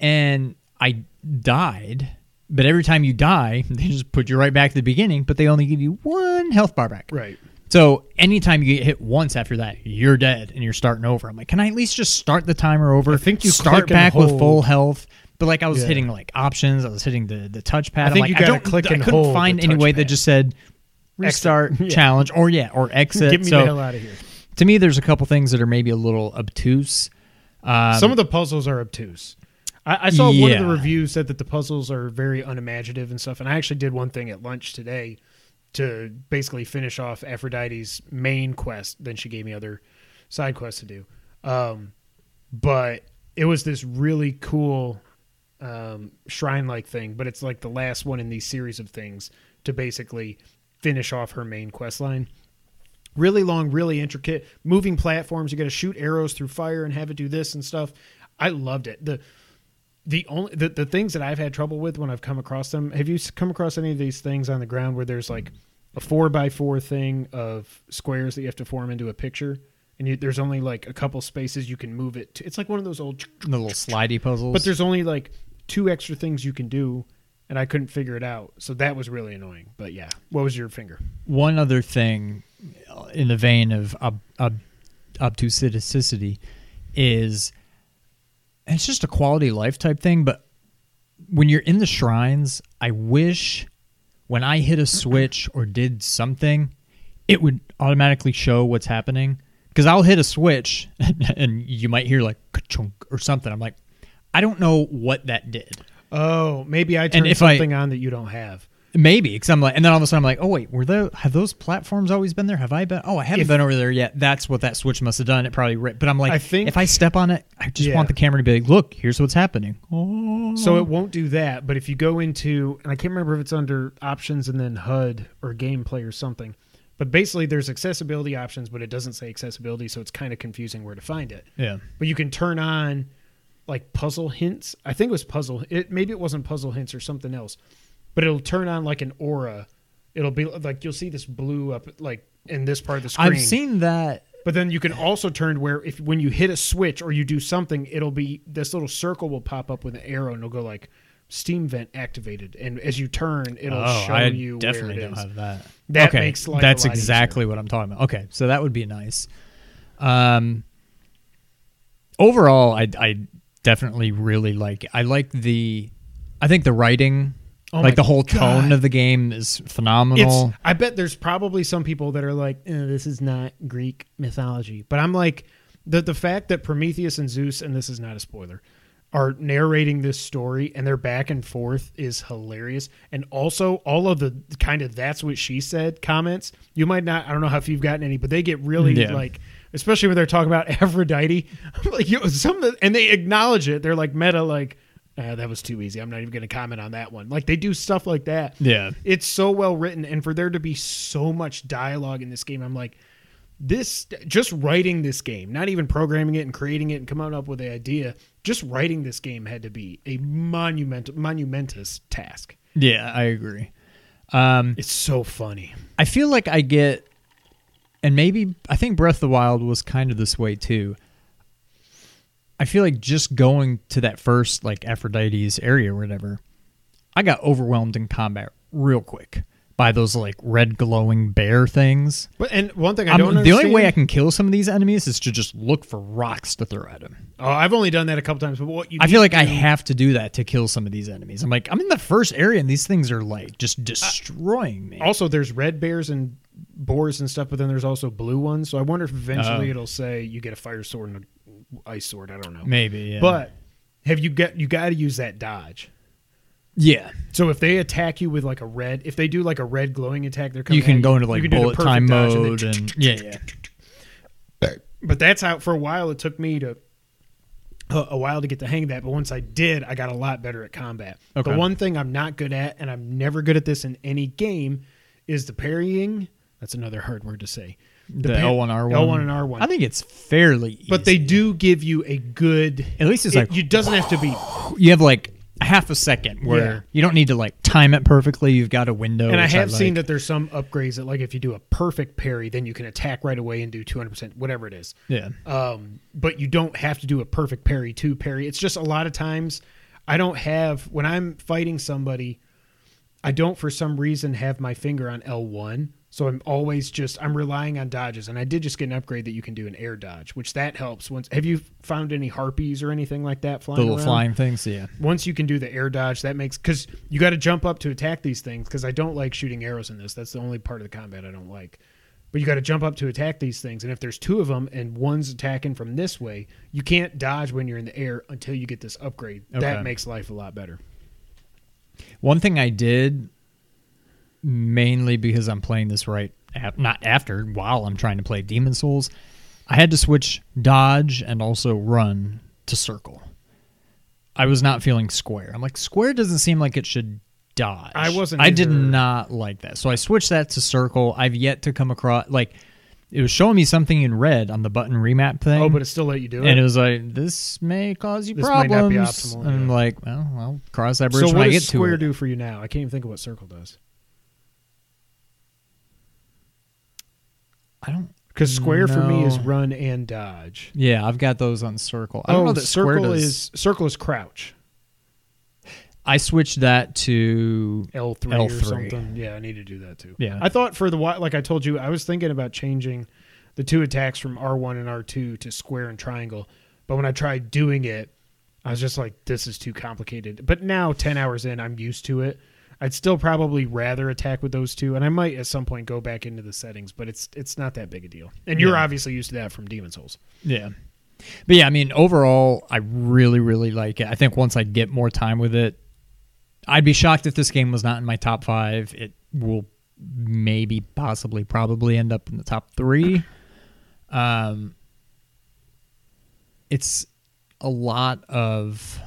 And I died. But every time you die, [laughs] they just put you right back to the beginning, but they only give you one health bar back. Right. So anytime you get hit once after that, you're dead and you're starting over. I'm like, can I at least just start the timer over? I think you start back with full health. But like I was Yeah. hitting like options, I was hitting the the touchpad. I I'm think like, you I gotta don't click I and couldn't find any way that just said restart Yeah. challenge or yeah or [laughs] exit. Get me so the hell out of here. to me, there's a couple things that are maybe a little obtuse. Um, Some of the puzzles are obtuse. I, I saw one of the reviews said that the puzzles are very unimaginative and stuff. And I actually did one thing at lunch today to basically finish off Aphrodite's main quest. Then she gave me other side quests to do. Um, but it was this really cool um, shrine like thing. But it's like the last one in these series of things to basically finish off her main quest line really long, really intricate, moving platforms. You got to shoot arrows through fire and have it do this and stuff. I loved it. the The only the, the things that I've had trouble with when I've come across them. Have you come across any of these things on the ground where there's like a four by four thing of squares that you have to form into a picture, and you, there's only like a couple spaces you can move it. to. It's like one of those old, the little slidey puzzles. but there's only like two extra things you can do. And I couldn't figure it out, so that was really annoying. But yeah, what was your finger? one other thing uh, in the vein of ob, ob, obtusicity is it's just a quality of life type thing but when you're in the shrines i wish when i hit a switch or did something it would automatically show what's happening. Because i'll hit a switch [laughs] and you might hear like ka-chunk or something. I'm like i don't know what that did. Oh, maybe I turned if I- something on that you don't have. Maybe because I'm like, and then all of a sudden I'm like, oh wait, were there have those platforms always been there? Have I been? Oh, I haven't If- been over there yet. That's what that switch must have done. It probably, ri- but I'm like, I think- if I step on it, I just Yeah. want the camera to be like, look, here's what's happening. Oh, So it won't do that, but if you go into and I can't remember if it's under options and then HUD or gameplay or something. But basically there's accessibility options, but it doesn't say accessibility, so it's kind of confusing where to find it. yeah, But you can turn on like puzzle hints. I think it was puzzle it maybe it wasn't puzzle hints or something else. But it'll turn on like an aura. It'll be like you'll see this blue up like in this part of the screen. I've seen that. But then you can also turn where if when you hit a switch or you do something, it'll be this little circle will pop up with an arrow and it'll go like steam vent activated. And as you turn, it'll oh, show I you definitely where it don't is. have that. That okay, makes life that's exactly what I'm talking about. Okay, so that would be nice. Um, overall, I I definitely really like. I like the. I think the writing, Oh like the whole tone God. of the game, is phenomenal. It's, I bet there's probably some people that are like, eh, this is not Greek mythology. But I'm like, the the fact that Prometheus and Zeus, and this is not a spoiler, are narrating this story and their back and forth is hilarious. And also all of the kind of that's what she said comments. You might not I don't know how if you've gotten any, but they get really Yeah. like especially when they're talking about [laughs] Aphrodite. Like, you know, some of the, and they acknowledge it. They're like meta like uh, that was too easy. I'm not even going to comment on that one. Like they do stuff like that yeah, it's so well written and for there to be so much dialogue in this game i'm like this just writing this game not even programming it and creating it and coming up with the idea just writing this game had to be a monument monumentous task yeah, I agree. Um, it's so funny I feel like I get, and maybe I think Breath of the Wild was kind of this way too. I feel like just going to that first like Aphrodite's area or whatever, I got overwhelmed in combat real quick by those like red glowing bear things. but and one thing i don't know the only way I can kill some of these enemies is to just look for rocks to throw at them. oh i've only done that a couple times but what you I feel like I have to do that to kill some of these enemies. I'm like, I'm in the first area and these things are like just destroying me. also there's red bears and boars and stuff but then there's also blue ones so i wonder if eventually Oh. it'll say you get a fire sword and a ice sword i don't know Maybe, yeah. but have you got you got to use that dodge yeah, So if they attack you with like a red, if they do like a red glowing attack, they're coming you can at go into like can do the bullet time dodge and mode and yeah, [laughs] yeah. But that's how for a while it took me to a, a while to get the hang of that. But once I did, I got a lot better at combat. Okay. The one thing I'm not good at, and I'm never good at this in any game, is the parrying. That's another hard word to say. The L1 R1. L1 and R1. I think it's fairly easy. but they do give you a good. At least it's it, like you doesn't have to be. [sighs] you have like half a second where Yeah. you don't need to like time it perfectly. You've got a window. And I have seen like. that there's some upgrades that like if you do a perfect parry, then you can attack right away and do 200 percent whatever it is. Yeah. um, but you don't have to do a perfect parry to parry. It's just a lot of times I don't have when I'm fighting somebody, I don't for some reason have my finger on L one. So I'm always just I'm relying on dodges, and I did just get an upgrade that you can do an air dodge, which that helps. Once have you found any harpies or anything like that flying? The little around? flying things. Yeah. Once you can do the air dodge, that makes because you got to jump up to attack these things. Because I don't like shooting arrows in this. That's the only part of the combat I don't like. But you got to jump up to attack these things, and if there's two of them and one's attacking from this way, you can't dodge when you're in the air until you get this upgrade. Okay. That makes life a lot better. One thing I did, mainly because I'm playing this right, af- not after, while I'm trying to play Demon Souls, I had to switch dodge and also run to circle. I was not feeling square. I'm like, square doesn't seem like it should dodge. I wasn't I did not like that. So I switched that to circle. I've yet to come across, like, it was showing me something in red on the button remap thing. Oh, but it still let you do it. and it was like, this may cause you This might not be problems. optimal, and I'm like, well, I'll cross that bridge so when what I get does to square do for you now? I can't even think of what circle does. I don't. Because square for me is run and dodge. Yeah, I've got those on circle. I don't oh, know that circle is circle is crouch. I switched that to L three or L3. something. Yeah, I need to do that too. Yeah. I thought for the like I told you, I was thinking about changing the two attacks from R one and R two to square and triangle. But when I tried doing it, I was just like, this is too complicated. But now, ten hours in, I'm used to it. I'd still probably rather attack with those two, and I might at some point go back into the settings. But it's it's not that big a deal. And you're Yeah. obviously used to that from Demon Souls. yeah. But yeah, I mean, overall, I really, really like it. I think once I get more time with it, I'd be shocked if this game was not in my top five. It will maybe, possibly, probably end up in the top three. Um, it's a lot of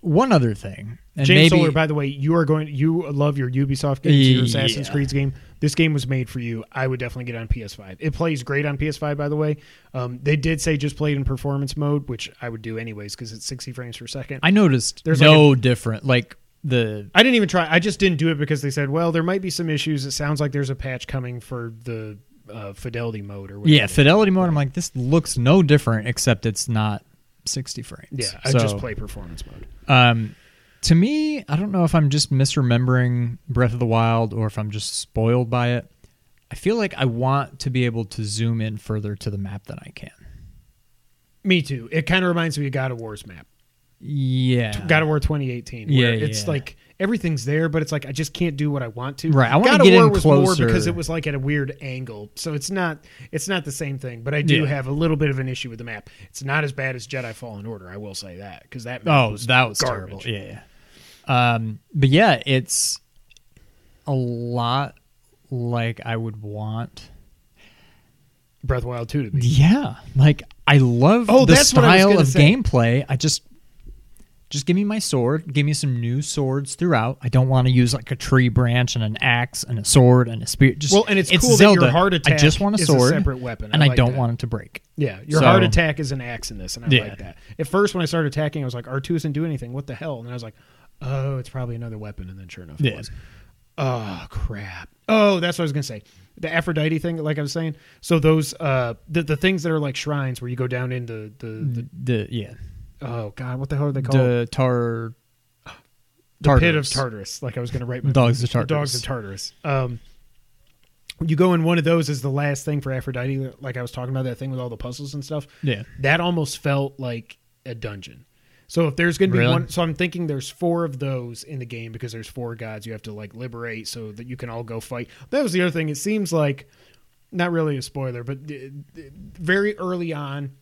one other thing, and James maybe Solar, by the way, you are going. You love your Ubisoft games, your Assassin's Yeah. Creed game. This game was made for you. I would definitely get on PS5. It plays great on PS5, by the way. Um, they did say just play it in performance mode, which I would do anyways because it's 60 frames per second. I, noticed There's no different. Like the I didn't even try. I just didn't do it because they said, well, there might be some issues. It sounds like there's a patch coming for the uh, fidelity mode or whatever. yeah fidelity mode. I'm like, this looks no different except it's not 60 frames. Yeah, I So, just play performance mode. Um, to me, I don't know if I'm just misremembering Breath of the Wild or if I'm just spoiled by it. I feel like I want to be able to zoom in further to the map than I can. Me too. It kind of reminds me of God of War's map. Yeah. God of War 2018. Where Yeah, it's yeah. like everything's there, but it's like I just can't do what I want to. Right, I wanna get of War in was more closer. because it was like at a weird angle, so it's not it's not the same thing. But I do Yeah. have a little bit of an issue with the map. It's not as bad as Jedi Fallen Order. I will say that because that map Oh, was that was garbage. terrible. Yeah, yeah. Um, but yeah, it's a lot like I would want. Breath of Wild 2 to be. Yeah, like I love Oh, the that's what I was style of say. gameplay. I just just give me my sword, give me some new swords throughout. I don't want to use like a tree branch and an axe and a sword and a spear. Just Well, and it's, cool Zelda. that your heart attack I just want a is sword, a separate weapon, and I, don't that. want it to break. Yeah, your So- heart attack is an axe in this, and I Yeah. like that. At first, when I started attacking, I was like, "R2 doesn't do anything. What the hell?" And I was like, "Oh, it's probably another weapon." And then, sure enough, it Yeah. was. Oh crap! Oh, that's what I was gonna say. The Aphrodite thing, like I was saying. So those, uh, the the things that are like shrines where you go down into the, the, The yeah, oh god, what the hell are they called? the tar the pit of Tartarus. Tartarus. Like I was gonna write my Dogs of The dogs of Tartarus. Um, you go in one of those as the last thing for Aphrodite. Like I was talking about that thing with all the puzzles and stuff. yeah. that almost felt like a dungeon. So if there's going to be Really? one, so I'm thinking there's four of those in the game because there's four gods you have to like liberate so that you can all go fight. That was the other thing. It seems like not really a spoiler, but very early on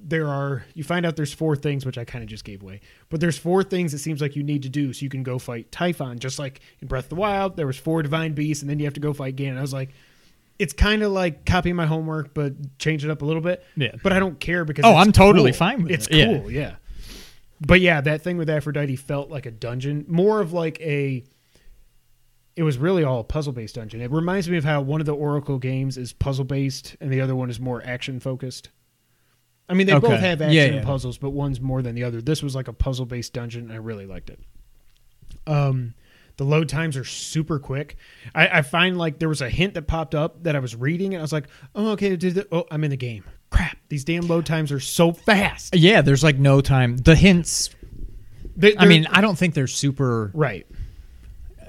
there are you find out there's four things which I kind of just gave away. But there's four things it seems like you need to do so you can go fight Typhon just like in Breath of the Wild there was four divine beasts and then you have to go fight Ganon. I was like it's kind of like copying my homework but change it up a little bit. Yeah. But I don't care because Oh, I'm totally cool. fine with it's it. Yeah. cool, yeah. But yeah, that thing with Aphrodite felt like a dungeon, more of like a. It was really all a puzzle based dungeon. It reminds me of how one of the Oracle games is puzzle based and the other one is more action focused. I mean, they Okay. both have action Yeah, and yeah. puzzles, but one's more than the other. This was like a puzzle based dungeon. And I really liked it. Um, the load times are super quick. I, I find like there was a hint that popped up that I was reading, and I was like, "Oh, okay, did the, oh, I'm in the game." These damn load times are so fast. Yeah, there's like no time. The hints. They- I mean, I don't think they're super. right?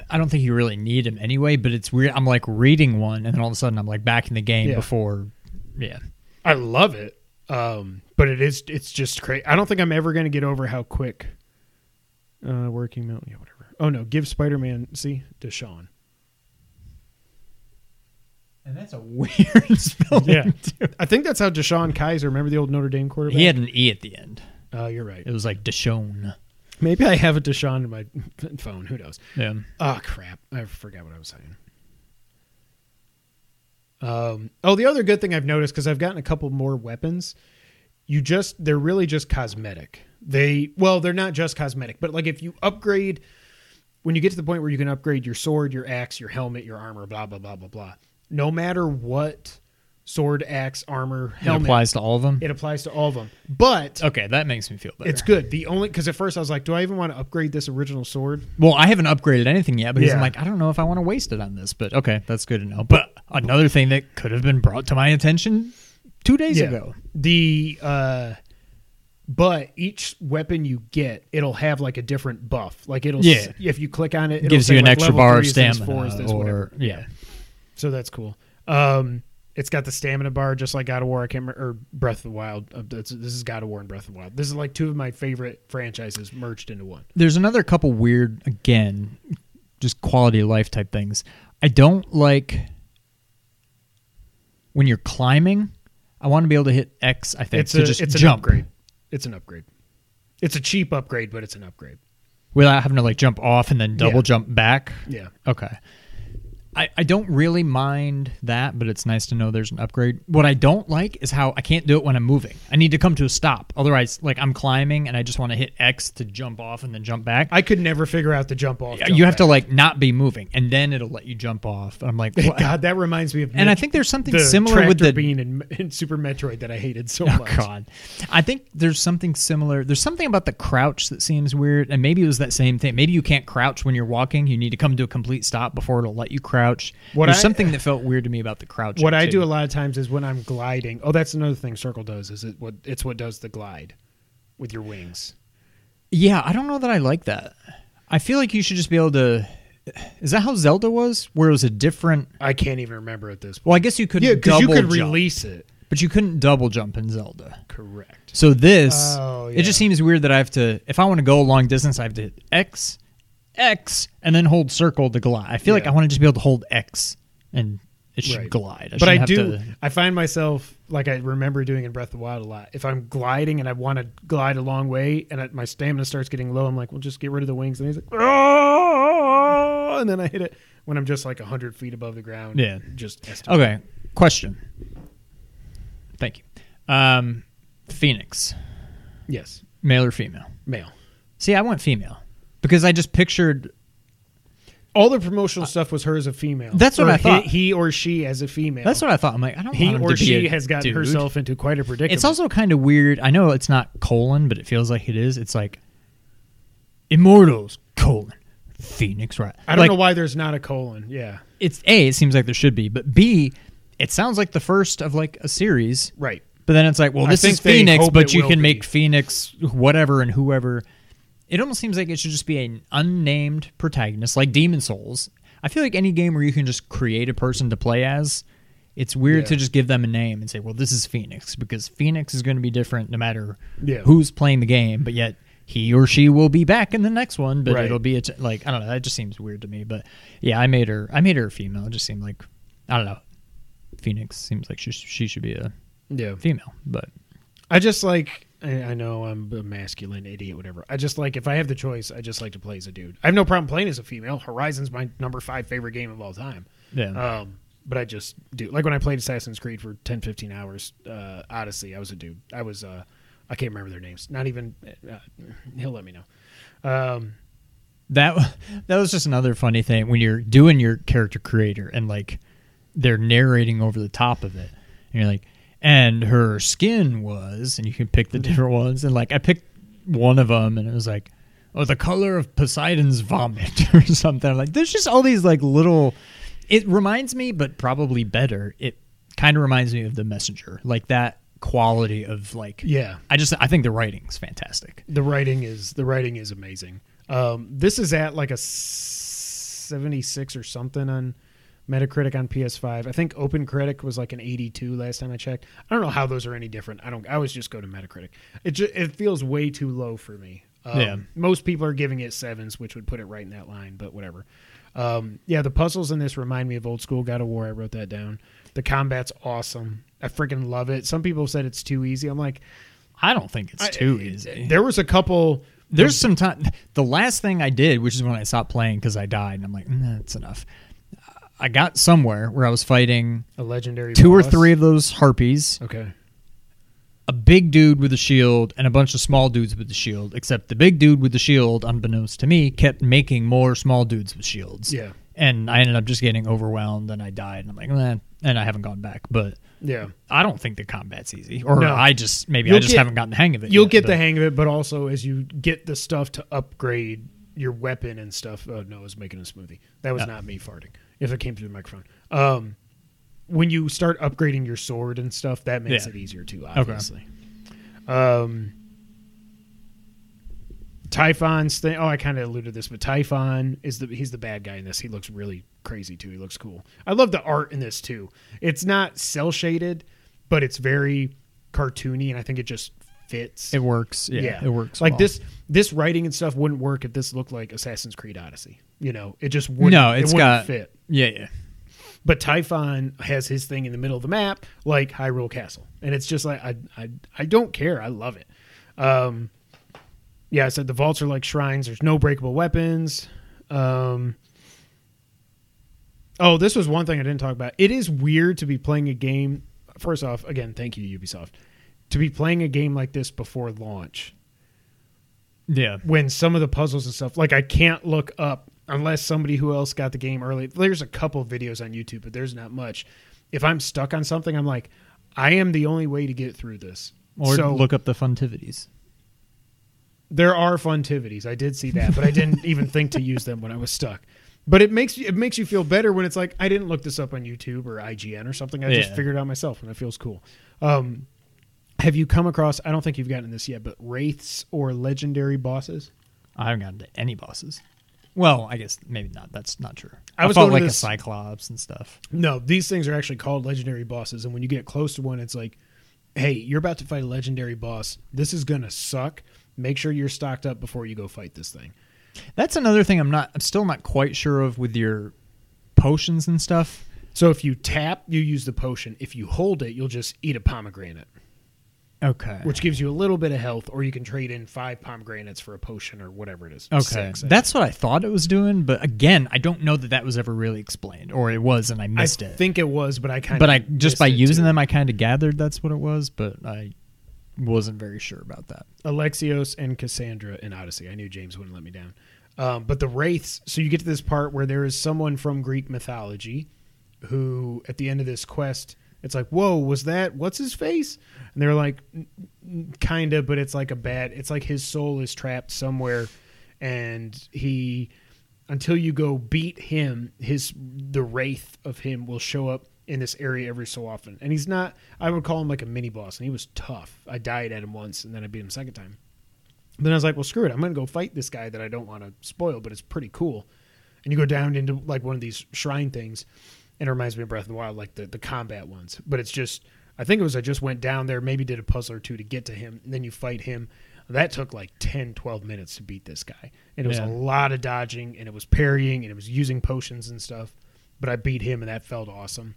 I don't think you really need them anyway. But it's weird. I'm like reading one, and then all of a sudden I'm like back in the game Yeah. before. Yeah. I love it, um, but it is it's just crazy. I don't think I'm ever going to get over how quick uh, working mount. Yeah, whatever. Oh no, give Spider-Man see Deshaun. And that's a [laughs] weird spelling. Yeah, too. I think that's how DeShone Kizer. Remember the old Notre Dame quarterback? He had an e at the end. Oh, you're right. It was like Deshone. Maybe I have a Deshaun in my [laughs] phone. Who knows? Yeah. Oh crap! I forgot what I was saying. Um. Oh, the other good thing I've noticed because I've gotten a couple more weapons. You just they're really just cosmetic. They well, they're not just cosmetic, but like if you upgrade, when you get to the point where you can upgrade your sword, your axe, your helmet, your armor, blah blah blah blah blah. No matter what sword, axe, armor, It applies to all of them. it applies to all of them. But okay, that makes me feel better. it's good. The only because at first I was like, do I even want to upgrade this original sword? well, I haven't upgraded anything yet because I'm like, I don't know if I want to waste it on this. But okay, that's good to know. But another thing that could have been brought to my attention two days ago. The uh but each weapon you get, it'll have like a different buff. Like it'll Yeah. if you click on it, it'll Gives you an like, extra bar of three is this, stamina, four is this, or whatever. yeah. So that's cool. Um it's got the stamina bar just like God of War. I can't remember, or Breath of the Wild. Uh, this is God of War and Breath of the Wild. This is like two of my favorite franchises merged into one. There's another couple weird, again, just quality of life type things. I don't like when you're climbing. I want to be able to hit X. I think It's to a just it's an jump. upgrade. It's an upgrade. It's a cheap upgrade, but it's an upgrade. without having to like jump off and then double Yeah. jump back. Yeah. Okay. I, I don't really mind that, but it's nice to know there's an upgrade. What I don't like is how I can't do it when I'm moving. I need to come to a stop. Otherwise, like I'm climbing and I just want to hit X to jump off and then jump back. I could never figure out the jump off. jump you have to like not be moving, and then it'll let you jump off. I'm like, [laughs] what? God, that reminds me of. and I think there's something the similar with the bean in, in Super Metroid that I hated so Oh much. God, I think there's something similar. There's something about the crouch that seems weird, and maybe it was that same thing. Maybe you can't crouch when you're walking. You need to come to a complete stop before it'll let you crouch. What there's I- something that felt weird to me about the crouch. What I do a lot of times is when I'm gliding. Oh, that's another thing Circle does. Is it what it's what does the glide with your wings. Yeah, I don't know that I like that. I feel like you should just be able to. Is that how Zelda was? Where it was a different. I can't even remember at this point. Well, I guess you could yeah, because you could jump, release it. but you couldn't double jump in Zelda. Correct. So this, Oh, it just seems weird that I have to. If I want to go a long distance, I have to hit X, X, and then hold circle to glide. I feel like Yeah. I want to just be able to hold X and it should Right. glide. but I shouldn't do. have to- I find myself like I remember doing in Breath of the Wild a lot. If I'm gliding and I want to glide a long way, and I, my stamina starts getting low, I'm like, "Well, just get rid of the wings." And he's like, "Oh!" And then I hit it when I'm just like hundred feet above the ground. Yeah. Just estimate. Okay. Question. Thank you. Um, Fenyx, Yes. male or female? Male. See, I want female because I just pictured. All the promotional stuff was her as a female. That's what Or I thought. He, he or she as a female. That's what I thought. I'm like, I don't know. he want him or to be she a has gotten dude. herself into quite a predicament. It's also kind of weird. I know it's not colon, but it feels like it is. It's like Immortals colon Fenyx, right? I don't know why there's not a colon. Yeah. It's a. It seems like there should be, but B. It sounds like the first of like a series, Right. but then it's like, well, I this think is they Fenyx, hope but it you will can be. make Fenyx whatever and whoever. It almost seems like it should just be an unnamed protagonist, like Demon Souls. I feel like any game where you can just create a person to play as, it's weird Yeah. to just give them a name and say, well, this is Fenyx, because Fenyx is going to be different no matter Yeah. who's playing the game, but yet he or she will be back in the next one, but Right. it'll be a t- like I don't know. That just seems weird to me. But yeah, I made her. I made her a female. It just seemed like I don't know. Fenyx seems like she she should be a Yeah. female, but I just like. I I know I'm a masculine idiot, whatever. I just like if I have the choice, I just like to play as a dude. I have no problem playing as a female. Horizon's my number five favorite game of all time. yeah. Um, but I just do like when I played Assassin's Creed for 10, 15 hours. Uh, Odyssey, I was a dude. I was. Uh, I can't remember their names. Not even. Uh, he'll let me know. Um, that that was just another funny thing when you're doing your character creator and like they're narrating over the top of it, and you're like, and her skin was, and you can pick the different ones, and like I picked one of them, and it was like. Oh, the color of Poseidon's vomit [laughs] or something. Like, there's just all these like little. It reminds me, but probably better. It kind of reminds me of the messenger, like that quality of like. yeah, I just I think the writing's fantastic. the writing is the writing is amazing. Um, this is at like a 76 or something on Metacritic on PS5. I think Open Critic was like an 82 last time I checked. I don't know how those are any different. I don't. I always just go to Metacritic. It just, it feels way too low for me. Um, Yeah. Most people are giving it sevens, which would put it right in that line. But whatever. Um, yeah, the puzzles in this remind me of old school God of War. I wrote that down. The combat's awesome. I freaking love it. Some people said it's too easy. I'm like, I don't think it's I- too easy. There was a couple. There's some time. The last thing I did, which is when I stopped playing because I died, and I'm like, nah, that's enough. I got somewhere where I was fighting A legendary two or three of those harpies, Okay. a big dude with a shield, and a bunch of small dudes with the shield. Except the big dude with the shield, unbeknownst to me, kept making more small dudes with shields. Yeah. And I ended up just getting overwhelmed, and I died. And I'm like, eh, and I haven't gone back. But Yeah. I don't think the combat's easy, or No. I just maybe I You'll just get- haven't gotten the hang of it. You'll yet, get but- the hang of it, but also as you get the stuff to upgrade your weapon and stuff. Oh no, I was making a smoothie. That was not me farting. If it came through the microphone. Um, when you start upgrading your sword and stuff, that makes Yeah. it easier too. Obviously. Um, Typhon's thing. Oh, I kind of alluded to this, but Typhon is the he's the bad guy in this. He looks really crazy too. He looks cool. I love the art in this too. It's not cell shaded, but it's very cartoony, and I think it just fits. It works. Yeah, it works. Like well. this, this writing and stuff wouldn't work if this looked like Assassin's Creed Odyssey. You know, it just wouldn't. No, it it's wouldn't got- fit. Yeah, yeah. But Typhon has his thing in the middle of the map, like Hyrule Castle, and it's just like I, I, I don't care. I love it. Um, yeah, I said the vaults are like shrines. There's no breakable weapons. Um, oh, this was one thing I didn't talk about. It is weird to be playing a game. First off, again, thank you Ubisoft. To be playing a game like this before launch, Yeah. when some of the puzzles and stuff, like I can't look up unless somebody who else got the game early. There's a couple videos on YouTube, but there's not much. If I'm stuck on something, I'm like, I am the only way to get through this. Or so, look up the funtivities. there are funtivities. I did see that, but I didn't even think to use them when I was stuck. But it makes it makes you feel better when it's like I didn't look this up on YouTube or IGN or something. I just figured it out myself, and it feels cool. Um, have you come across? I don't think you've gotten this yet, but wraiths or legendary bosses. I haven't gotten to any bosses. Well, I guess maybe not. That's not true. I I, was fought like this- a cyclops and stuff. No, these things are actually called legendary bosses, and when you get close to one, it's like, hey, you're about to fight a legendary boss. This is gonna suck. Make sure you're stocked up before you go fight this thing. That's another thing I'm not. I'm still not quite sure of with your potions and stuff. So if you tap, you use the potion. If you hold it, you'll just eat a pomegranate. Okay. which gives you a little bit of health, or you can trade in five pomegranates for a potion or whatever it is. Okay, Six, that's what I thought it was doing, but again, I don't know that that was ever really explained, or it was, and I missed I it. I think it was, but I kind of. but I just by using them, I kind of gathered that's what it was, but I wasn't very sure about that. Alexios and Kassandra in Odyssey. I knew James wouldn't let me down. Um, but the wraiths. So you get to this part where there is someone from Greek mythology who, at the end of this quest, it's like, "Whoa, was that what's his face?" And they're like, "Kind of," but it's like a bat. It's like his soul is trapped somewhere, and he, until you go beat him, his the wraith of him will show up in this area every so often. And he's not. I would call him like a mini boss, and he was tough. I died at him once, and then I beat him second time. Then I was like, well, screw it. I'm going to go fight this guy that I don't want to spoil, but it's pretty cool. And you go down into like one of these shrine things, and it reminds me of Breath of the Wild, like the, the combat ones. But it's just, I think it was I just went down there, maybe did a puzzle or two to get to him, and then you fight him. That took like 10, 12 minutes to beat this guy. And it was Yeah. a lot of dodging, and it was parrying, and it was using potions and stuff. But I beat him, and that felt awesome.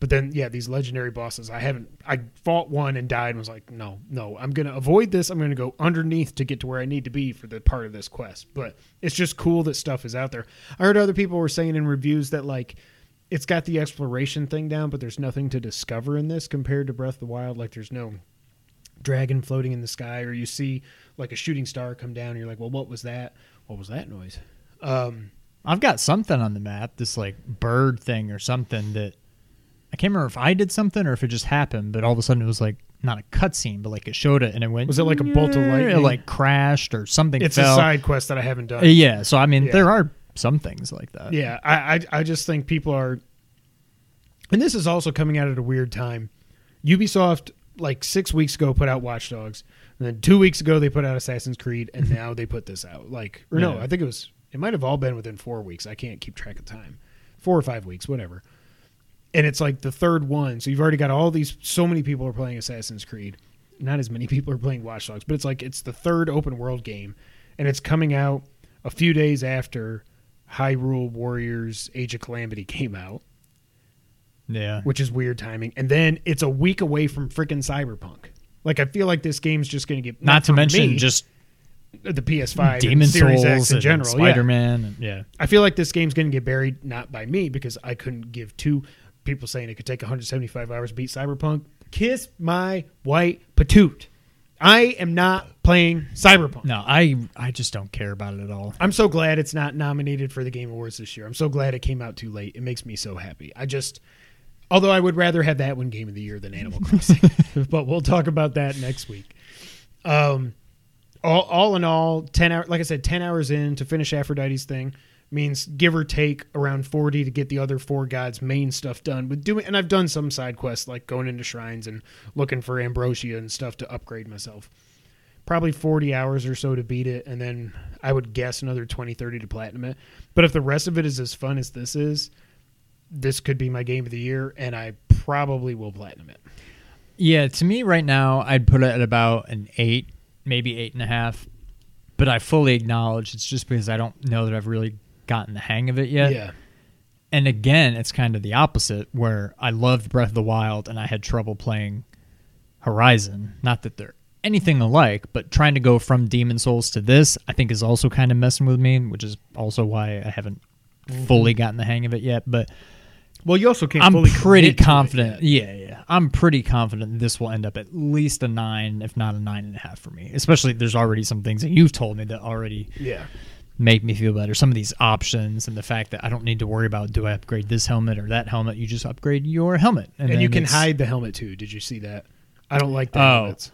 But then, yeah, these legendary bosses, I haven't. I fought one and died and was like, no, no, I'm going to avoid this. I'm going to go underneath to get to where I need to be for the part of this quest. But it's just cool that stuff is out there. I heard other people were saying in reviews that, like, it's got the exploration thing down, but there's nothing to discover in this compared to Breath of the Wild. Like, there's no dragon floating in the sky, or you see, like, a shooting star come down, and you're like, well, what was that? What was that noise? Um, I've got something on the map, this like bird thing or something that I can't remember if I did something or if it just happened, but all of a sudden it was like not a cutscene, but like it showed it and it went. Was it like a bolt of light? It like crashed or something. it's fell. a side quest that I haven't done. Yeah, so I mean, Yeah. there are some things like that. Yeah, I, I I just think people are, and this is also coming out at a weird time. Ubisoft like six weeks ago put out Watch Dogs, and then two weeks ago they put out Assassin's Creed, and [laughs] now they put this out. Like, or no, Yeah. I think it was it might have all been within four weeks. I can't keep track of time, four or five weeks, whatever. And it's like the third one, so you've already got all these. So many people are playing Assassin's Creed. Not as many [laughs] people are playing Watch Dogs, but it's like it's the third open world game, and it's coming out a few days after Hyrule Warriors Age of Calamity came out, Yeah. which is weird timing. And then it's a week away from freaking Cyberpunk. Like I feel like this game's just going to get Not to mention me, just the PS5, Demon and Series Souls X in general. Spider Yeah. And Yeah. I feel like this game's going to get buried not by me because I couldn't give two people saying it could take 175 hours to beat Cyberpunk. Kiss my white patoot. I am not playing Cyberpunk. No, I I just don't care about it at all. I'm so glad it's not nominated for the Game Awards this year. I'm so glad it came out too late. It makes me so happy. I just, although I would rather have that one Game of the Year than Animal [laughs] Crossing, [laughs] but we'll talk about that next week. Um, all, all in all, ten hours. Like I said, ten hours in to finish Aphrodite's thing means give or take around forty to get the other four gods' main stuff done. With doing, and I've done some side quests like going into shrines and looking for ambrosia and stuff to upgrade myself probably 40 hours or so to beat it and then i would guess another 20 30 to platinum it but if the rest of it is as fun as this is this could be my game of the year and i probably will platinum it Yeah, to me right now, I'd put it at about an eight, maybe eight and a half. But I fully acknowledge it's just because I don't know that I've really gotten the hang of it yet. yeah And again, it's kind of the opposite where I loved Breath of the Wild and I had trouble playing Horizon. Not that they're anything alike, but trying to go from Demon Souls to this, I think is also kind of messing with me, which is also why I haven't mm-hmm. fully gotten the hang of it yet. But Well, you also can't. I'm pretty commit to it confident. Yeah, yeah. I'm pretty confident this will end up at least a nine, if not a nine and a half for me. Especially there's already some things that you've told me that already Yeah. Make me feel better. Some of these options and the fact that I don't need to worry about do I upgrade this helmet or that helmet. You just upgrade your helmet, And, then you can hide the helmet too. Did you see that? I don't like the Oh. helmets.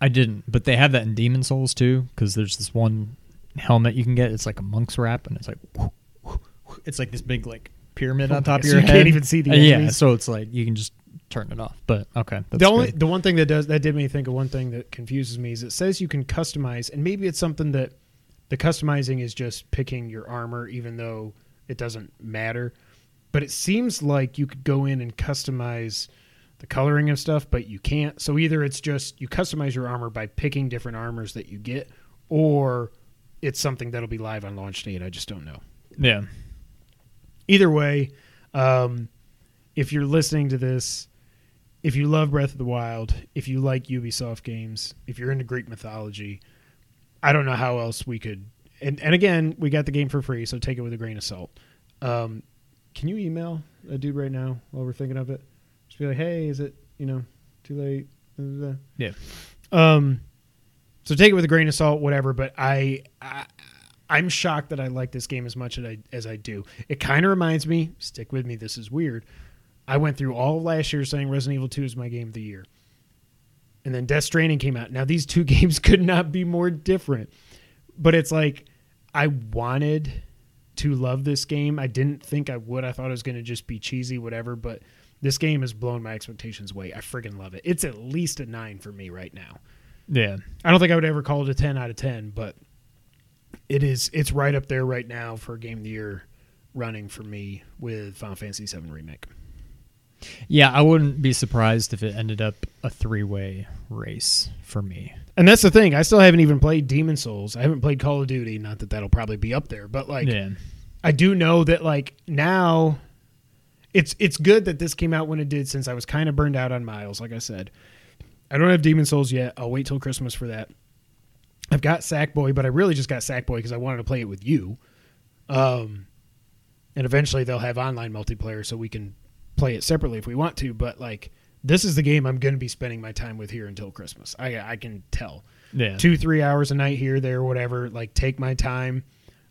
I didn't, but they have that in Demon's Souls too, because there's this one helmet you can get. It's like a monk's wrap, and it's like it's like this big like pyramid on top of your you [laughs] head. You can't even see the Uh, yeah, so it's like you can just turn it off. But okay, that's the only good. the one thing that does that did me think of one thing that confuses me is it says you can customize, and maybe it's something that the customizing is just picking your armor, even though it doesn't matter. But it seems like you could go in and customize the coloring of stuff, but you can't. So either it's just you customize your armor by picking different armors that you get, or it's something that'll be live on launch date. I just don't know. yeah. Either way, um, if you're listening to this, if you love Breath of the Wild, if you like Ubisoft games, if you're into Greek mythology, I don't know how else we could. And, and again, we got the game for free, so take it with a grain of salt. Um, can you email a dude right now while we're thinking of it? Just be like, hey, is it you know too late? Yeah. Um, so take it with a grain of salt, whatever. But I, I I'm shocked that I like this game as much as I as I do. It kind of reminds me. Stick with me. This is weird. I went through all of last year saying Resident Evil 2 is my game of the year. And then Death Stranding came out. Now these two [laughs] games could not be more different. But it's like I wanted to love this game. I didn't think I would. I thought it was going to just be cheesy whatever, but this game has blown my expectations away. I friggin' love it. It's at least a 9 for me right now. Yeah. I don't think I would ever call it a 10 out of 10, but it is it's right up there right now for game of the year running for me with Final Fantasy 7 remake. Yeah, I wouldn't be surprised if it ended up a three way race for me. And that's the thing. I still haven't even played Demon's Souls. I haven't played Call of Duty. Not that that'll probably be up there, but like yeah. I do know that like now it's it's good that this came out when it did since I was kind of burned out on Miles, like I said. I don't have Demon's Souls yet. I'll wait till Christmas for that. I've got Sackboy, but I really just got Sackboy because I wanted to play it with you. Um and eventually they'll have online multiplayer so we can play it separately if we want to, but like this is the game I'm going to be spending my time with here until Christmas. I I can tell Yeah. two three hours a night here there whatever like take my time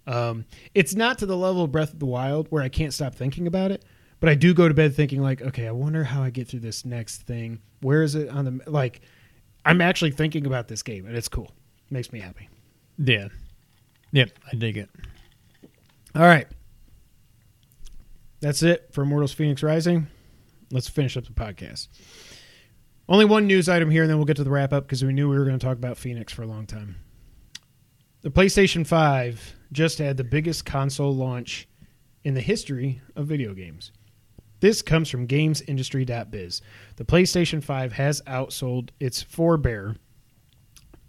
um, it's not to the level of breath of the wild where i can't stop thinking about it but i do go to bed thinking like okay i wonder how i get through this next thing where is it on the like i'm actually thinking about this game and it's cool makes me happy Yeah. Yep, I dig it. all right that's it for immortals Fenyx rising let's finish up the podcast only one news item here and then we'll get to the wrap up because we knew we were going to talk about Fenyx for a long time the PlayStation 5 just had the biggest console launch in the history of video games. This comes from gamesindustry.biz. The PlayStation 5 has outsold its forebear.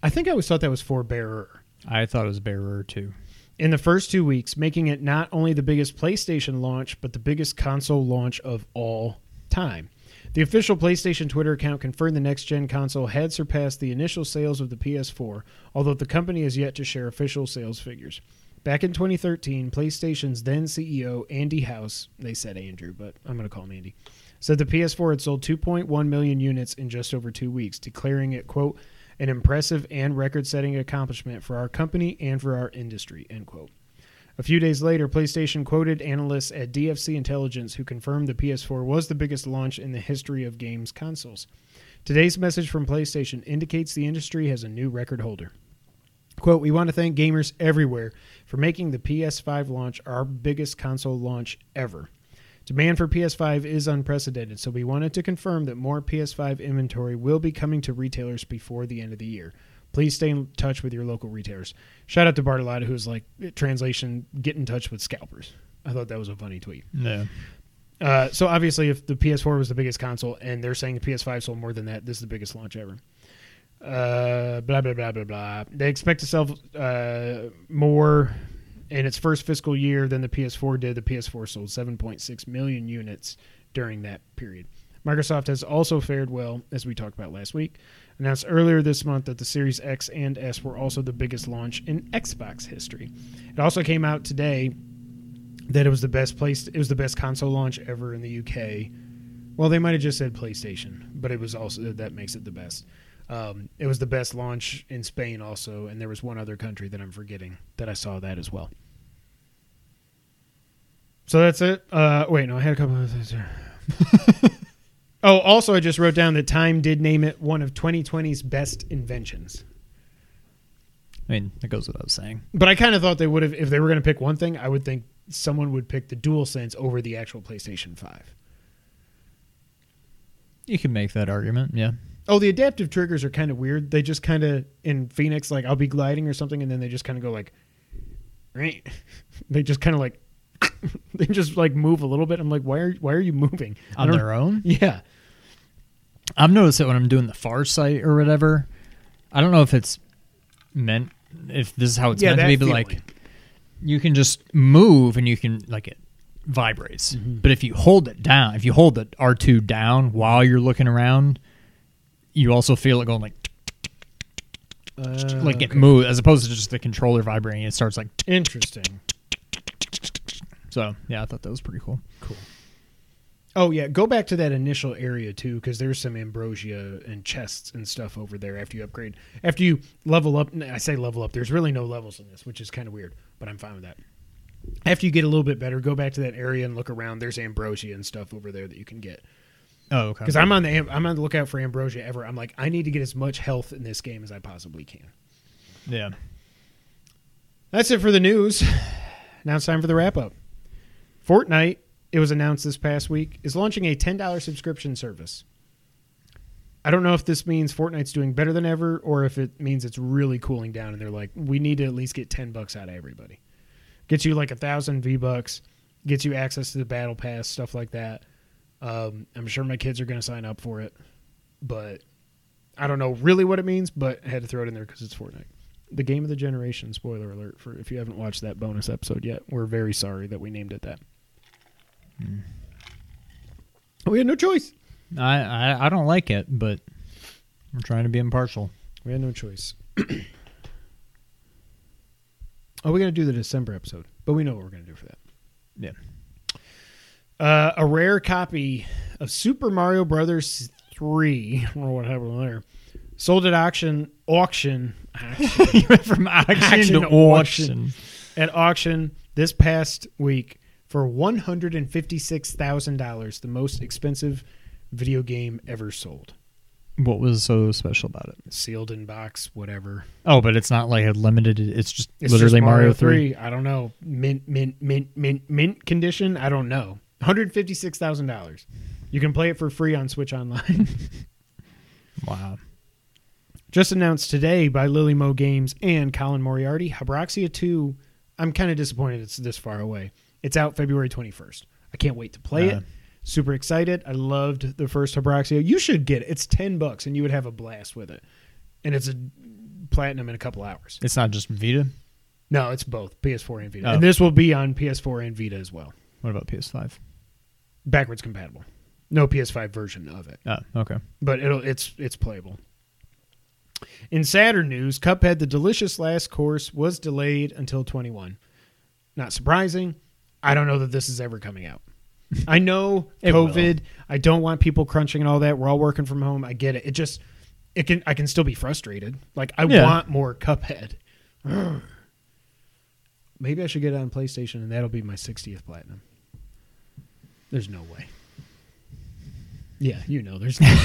I think I always thought that was forebearer. I thought it was Bearer too. In the first two weeks, making it not only the biggest PlayStation launch, but the biggest console launch of all time. The official PlayStation Twitter account confirmed the next gen console had surpassed the initial sales of the PS4, although the company has yet to share official sales figures. Back in 2013, PlayStation's then CEO Andy House, they said Andrew, but I'm going to call him Andy, said the PS4 had sold 2.1 million units in just over two weeks, declaring it, quote, an impressive and record setting accomplishment for our company and for our industry, end quote. A few days later, PlayStation quoted analysts at DFC Intelligence who confirmed the PS4 was the biggest launch in the history of games consoles. Today's message from PlayStation indicates the industry has a new record holder. Quote, we want to thank gamers everywhere for making the PS5 launch our biggest console launch ever. Demand for PS5 is unprecedented, so we wanted to confirm that more PS5 inventory will be coming to retailers before the end of the year. Please stay in touch with your local retailers. Shout out to Bartolotta, who's like, translation, get in touch with scalpers. I thought that was a funny tweet. No. Uh, so obviously, if the PS4 was the biggest console and they're saying the PS5 sold more than that, this is the biggest launch ever. Uh, blah blah blah blah blah. They expect to sell uh, more in its first fiscal year than the PS4 did. The PS4 sold 7.6 million units during that period. Microsoft has also fared well, as we talked about last week. Announced earlier this month that the Series X and S were also the biggest launch in Xbox history. It also came out today that it was the best place. It was the best console launch ever in the UK. Well, they might have just said PlayStation, but it was also that makes it the best. Um, it was the best launch in Spain also, and there was one other country that I'm forgetting that I saw that as well. So that's it. Uh, wait, no, I had a couple of things here. [laughs] oh, also, I just wrote down that Time did name it one of 2020's best inventions. I mean, that goes without saying. But I kind of thought they would have, if they were going to pick one thing, I would think someone would pick the DualSense over the actual PlayStation 5. You can make that argument, yeah. Oh, the adaptive triggers are kind of weird. They just kind of, in Fenyx, like I'll be gliding or something, and then they just kind of go like, right? [laughs] They just kind of like, [laughs] they just like move a little bit. I'm like, why are why are you moving I On don't- their own? [laughs] Yeah, I've noticed that when I'm doing the far sight or whatever, I don't know if it's meant if this is how it's Yeah, meant to that be, but feeling. like you can just move and you can like it vibrates. Mm-hmm. But if you hold it down, if you hold the R two down while you're looking around, you also feel it going like Uh, like it okay. move as opposed to just the controller vibrating. It starts like Interesting. So. Yeah, I thought that was pretty cool. Cool. Oh yeah, go back to that initial area too, because there's some ambrosia and chests and stuff over there. After you upgrade, after you level up, I say level up. There's really no levels in this, which is kind of weird, but I'm fine with that. After you get a little bit better, go back to that area and look around. There's ambrosia and stuff over there that you can get. Oh, okay. Because I'm on the I'm on the lookout for ambrosia ever. I'm like, I need to get as much health in this game as I possibly can. yeah. That's it for the news. Now it's time for the wrap up. Fortnite, it was announced this past week, is launching a $10 subscription service. I don't know if this means Fortnite's doing better than ever or if it means it's really cooling down and they're like, we need to at least get 10 bucks out of everybody. Gets you like a thousand V bucks, gets you access to the battle pass, stuff like that. Um, I'm sure my kids are going to sign up for it, but I don't know really what it means, but I had to throw it in there because it's Fortnite the game of the generation spoiler alert for if you haven't watched that bonus episode yet we're very sorry that we named it that we had no choice I, I I don't like it, but I'm trying to be impartial. we had no choice [clears throat] oh we gotta do the december episode but we know what we're gonna do for that Yeah. uh, a rare copy of super mario brothers 3 [laughs] I what happened there sold at auction auction auction you [laughs] went from action, Action to to auction. at auction this past week for one hundred and fifty-six thousand dollars, the most expensive video game ever sold. What was so special about it? Sealed in box, whatever. Oh, but it's not like a limited. It's just It's literally just Mario, Three. I don't know. Mint, mint, mint, mint, mint condition. I don't know. One hundred fifty-six thousand dollars. You can play it for free on Switch Online. [laughs] Wow. Just announced today by Lillymo Games and Colin Moriarty, Habroxia 2. I'm kind of disappointed it's this far away. It's out February 21st. I can't wait to play Uh. it. Super excited. I loved the first Habroxia. You should get it. It's 10 bucks and you would have a blast with it. And it's a platinum in a couple hours. It's not just Vita. No, it's both PS4 and Vita. Oh. And this will be on PS4 and Vita as well. What about PS5? Backwards compatible. No PS5 version of it. Oh, okay. but it'll it's it's playable. In Saturn news, Cuphead: The Delicious Last Course was delayed until 21. Not surprising. I don't know that this is ever coming out. [laughs] I know It will. COVID. I don't want people crunching and all that. We're all working from home. I get it. It just it can I can still be frustrated. Like I Yeah. want more Cuphead. [sighs] Maybe I should get it on PlayStation and that'll be my 60th platinum. There's no way. Yeah, you know, there's no,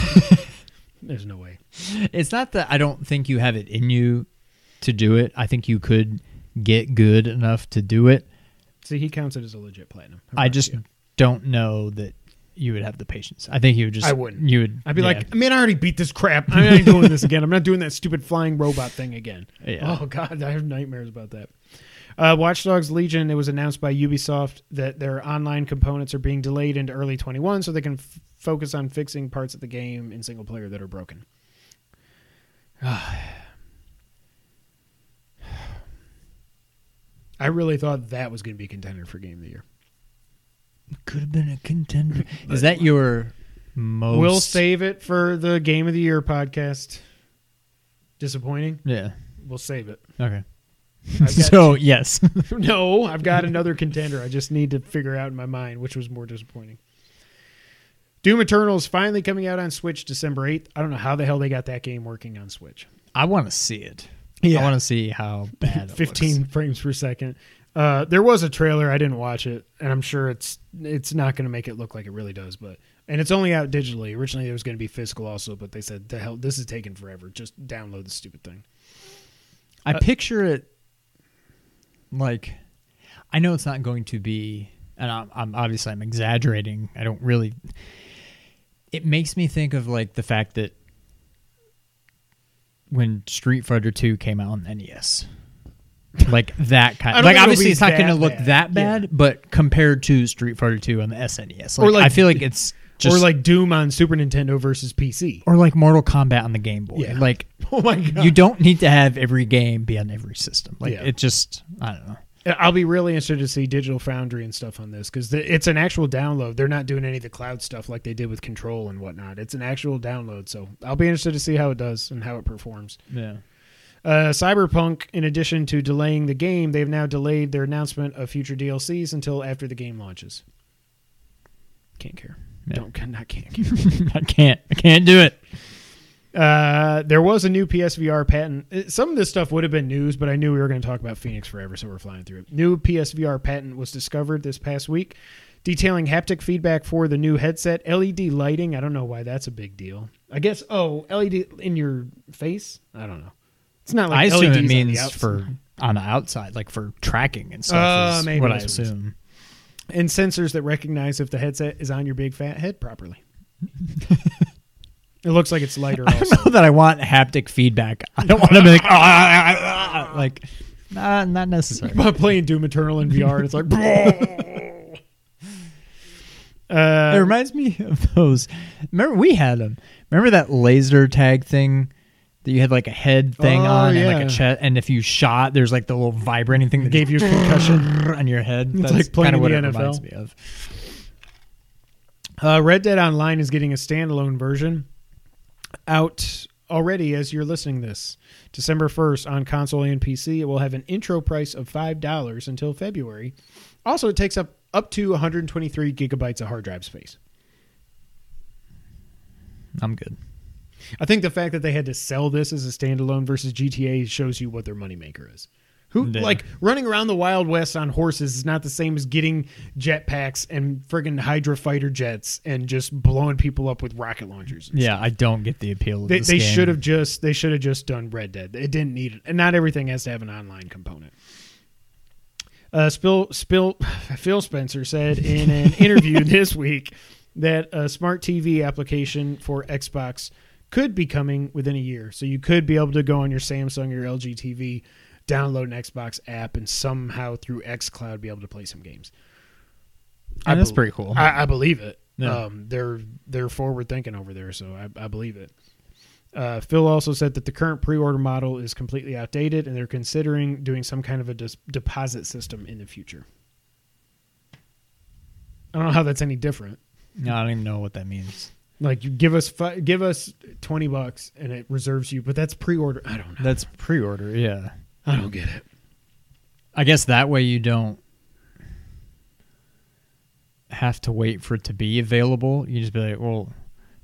[laughs] there's no way. It's not that I don't think you have it in you to do it. I think you could get good enough to do it. See, he counts it as a legit platinum. I just don't know that you would have the patience. I think you would just. I wouldn't. You would. I'd be yeah. like, man, I already beat this crap. [laughs] I'm not doing this again. I'm not doing that stupid flying robot thing again. Yeah. Oh god, I have nightmares about that. Uh, Watch Dogs Legion. It was announced by Ubisoft that their online components are being delayed into early 21, so they can f- focus on fixing parts of the game in single player that are broken. [sighs] [sighs] [sighs] I really thought that was going to be a contender for Game of the Year. could have been a contender. [laughs] Is that your most. We'll save it for the game of the year podcast. Disappointing. Yeah. We'll save it. Okay. I've [laughs] so yes. [laughs] no, I've got another contender. I just need to figure out in my mind which was more disappointing. Doom Eternal is finally coming out on Switch December 8th. I don't know how the hell they got that game working on Switch. I want to see it. Yeah. I want to see how [laughs] bad. 15 looks. frames per second. Uh, there was a trailer. I didn't watch it, and I'm sure it's it's not going to make it look like it really does. But and it's only out digitally. Originally, it was going to be physical also, but they said, "The hell, this is taking forever. Just download the stupid thing." I Uh, picture it like I know it's not going to be, and I'm, I'm obviously I'm exaggerating. I don't really. It makes me think of like the fact that when Street Fighter Two came out on NES, [laughs] like that kind. Don't Like obviously it's not going to look bad. that bad, Yeah. but compared to Street Fighter Two on the SNES, like, Or, like- I feel like it's just or like Doom on Super Nintendo versus PC. or like Mortal Kombat on the Game Boy. Yeah. Like [laughs] Oh my god! you don't need to have every game be on every system. Like Yeah. it just I don't know. I'll be really interested to see Digital Foundry and stuff on this because it's an actual download. They're not doing any of the cloud stuff like they did with Control and whatnot. It's an actual download, so I'll be interested to see how it does and how it performs. Yeah. Uh, Cyberpunk, in addition to delaying the game, they've now delayed their announcement of future DLCs until after the game launches. Can't care. Yeah. Don't not can't [laughs] care. I can't. I can't do it. Uh, there was a new PSVR patent. Uh, Some of this stuff would have been news, but I knew we were going to talk about Fenyx forever, so we're flying through it. New PSVR patent was discovered this past week, detailing haptic feedback for the new headset, LED lighting. I don't know why that's a big deal. I guess oh, LED in your face. I don't know. It's not like I assume LEDs it means for on the outside, like for tracking and stuff. Uh, maybe what I assume. and sensors that recognize if the headset is on your big fat head properly. [laughs] it looks like it's lighter. [laughs] I Also, don't know that I want haptic feedback. I don't want to be like, [laughs] "Ah, ah, ah, ah," like, nah, not necessary. But playing Doom Eternal in VR, and it's like. [laughs] uh, it reminds me of those. Remember we had them. Remember that laser tag thing that you had like a head thing Oh, on and like a chest, and if you shot, there's like the little vibrating thing that Gave you a concussion. on your head. That's like playing kind of what in it the reminds me of. Uh, Red Dead Online is getting a standalone version out already as you're listening this. December 1st on console and PC. It will have an intro price of $5 until February. Also, it takes up up to 123 gigabytes of hard drive space. I'm good. I think the fact that they had to sell this as a standalone versus GTA shows you what their moneymaker is. Who Yeah. like running around the Wild West on horses is not the same as getting jetpacks and friggin' Hydra fighter jets and just blowing people up with rocket launchers. Yeah, I don't get the appeal of they, they should have just they should have just done Red Dead. It didn't need it, and not everything has to have an online component. Uh, Spill, Spill, [sighs] Phil Spencer said in an [laughs] interview this week that a smart TV application for Xbox could be coming within a year. So you could be able to go on your Samsung or LG TV, download an Xbox app, and somehow through XCloud be able to play some games. And that's bel- pretty cool. I, I believe it. Yeah. Um, they're they're forward thinking over there, so I, I believe it. Uh, Phil also said that the current pre-order model is completely outdated, and they're considering doing some kind of a dis- deposit system in the future. I don't know how that's any different. No, I don't even know what that means. Like you give us fi- give us twenty bucks, and it reserves you, but that's pre-order. I don't know. That's pre-order. Yeah, I don't get it. I guess that way you don't have to wait for it to be available. You just be like, well,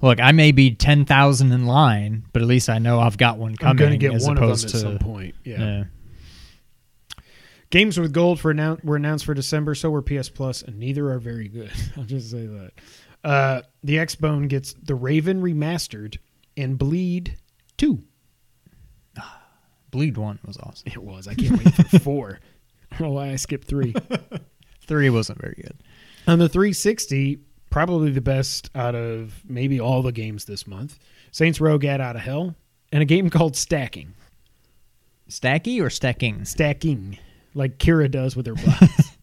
look, I may be ten thousand in line, but at least I know I've got one coming. I'm going to get one of them at to, some point. Yeah. yeah. Games with gold for annou- were announced for December. So were PS Plus, and neither are very good. [laughs] I'll just say that. Uh, the Xbone gets the Raven remastered and Bleed Two. Bleed one was awesome. It was. I can't wait for four. [laughs] I don't know why I skipped three. [laughs] Three wasn't very good. On the 360, probably the best out of maybe all the games this month. Saints Row Gat Out of Hell, and a game called Stacking. Stacky or stacking? stacking like Kira does with her [laughs] blocks.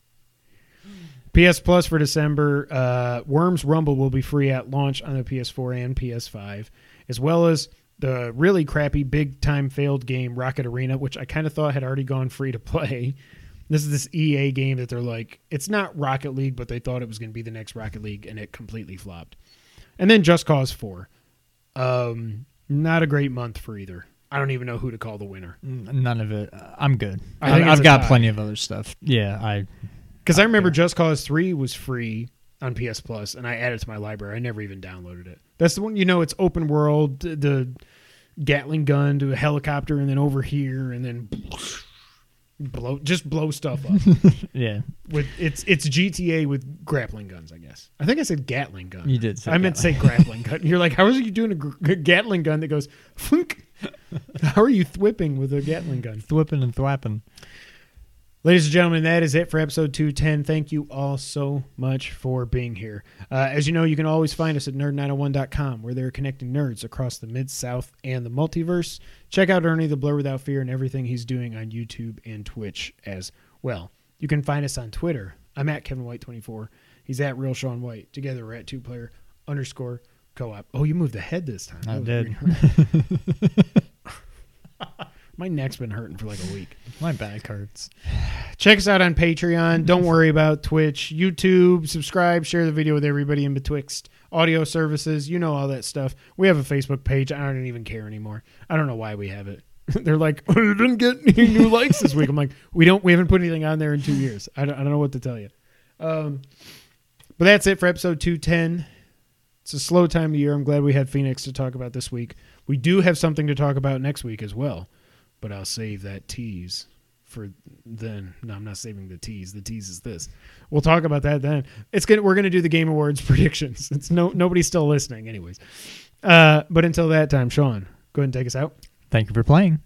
PS Plus for December. Uh, Worms Rumble will be free at launch on the PS4 and PS5, as well as the really crappy big time failed game Rocket Arena, which I kind of thought had already gone free to play. [laughs] This is this EA game that they're like, it's not Rocket League, but they thought it was going to be the next Rocket League, and it completely flopped. and then Just Cause Four. Um, not a great month for either. I don't even know who to call the winner None of it. Uh, I'm good. I I I've got tie. plenty of other stuff. Yeah, I because I remember Just Cause Three was free on PS Plus, and I added it to my library. I never even downloaded it. That's the one you know. It's open world. The Gatling gun to a helicopter, and then over here, and then blow just blow stuff up. [laughs] yeah. with it's it's GTA with grappling guns. I guess. I think I said Gatling gun. You did say I meant to say grappling gun. You're like, how is you doing a Gatling gun that goes? Funk? [laughs] How are you thwipping with a Gatling gun? Thwipping and thwapping. Ladies and gentlemen, that is it for episode 210. Thank you all so much for being here. Uh, as you know, you can always find us at nerd901.com, where they're connecting nerds across the Mid South and the multiverse. Check out Ernie the Blur Without Fear and everything he's doing on YouTube and Twitch as well. You can find us on Twitter. I'm at Kevin White24. He's at Real Sean White. Together, we're at two player underscore co op. Oh, you moved the head this time. I did. [laughs] My neck's been hurting for like a week. My back hurts. Check us out on Patreon. Don't worry about Twitch, YouTube. Subscribe, share the video with everybody in betwixt audio services. You know all that stuff. We have a Facebook page. I don't even care anymore. I don't know why we have it. [laughs] They're like, oh, you didn't get any new [laughs] likes this week. I'm like, we don't. We haven't put anything on there in two years. I don't, I don't know what to tell you. Um, but that's it for episode 210. It's a slow time of year. I'm glad we had Fenyx to talk about this week. We do have something to talk about next week as well, but I'll save that tease for then. No, I'm not saving the tease. The tease is this. We'll talk about that then. It's gonna we're gonna do the Game Awards [laughs] predictions. It's no nobody's still listening, anyways. Uh, but until that time, Sean, go ahead and take us out. Thank you for playing.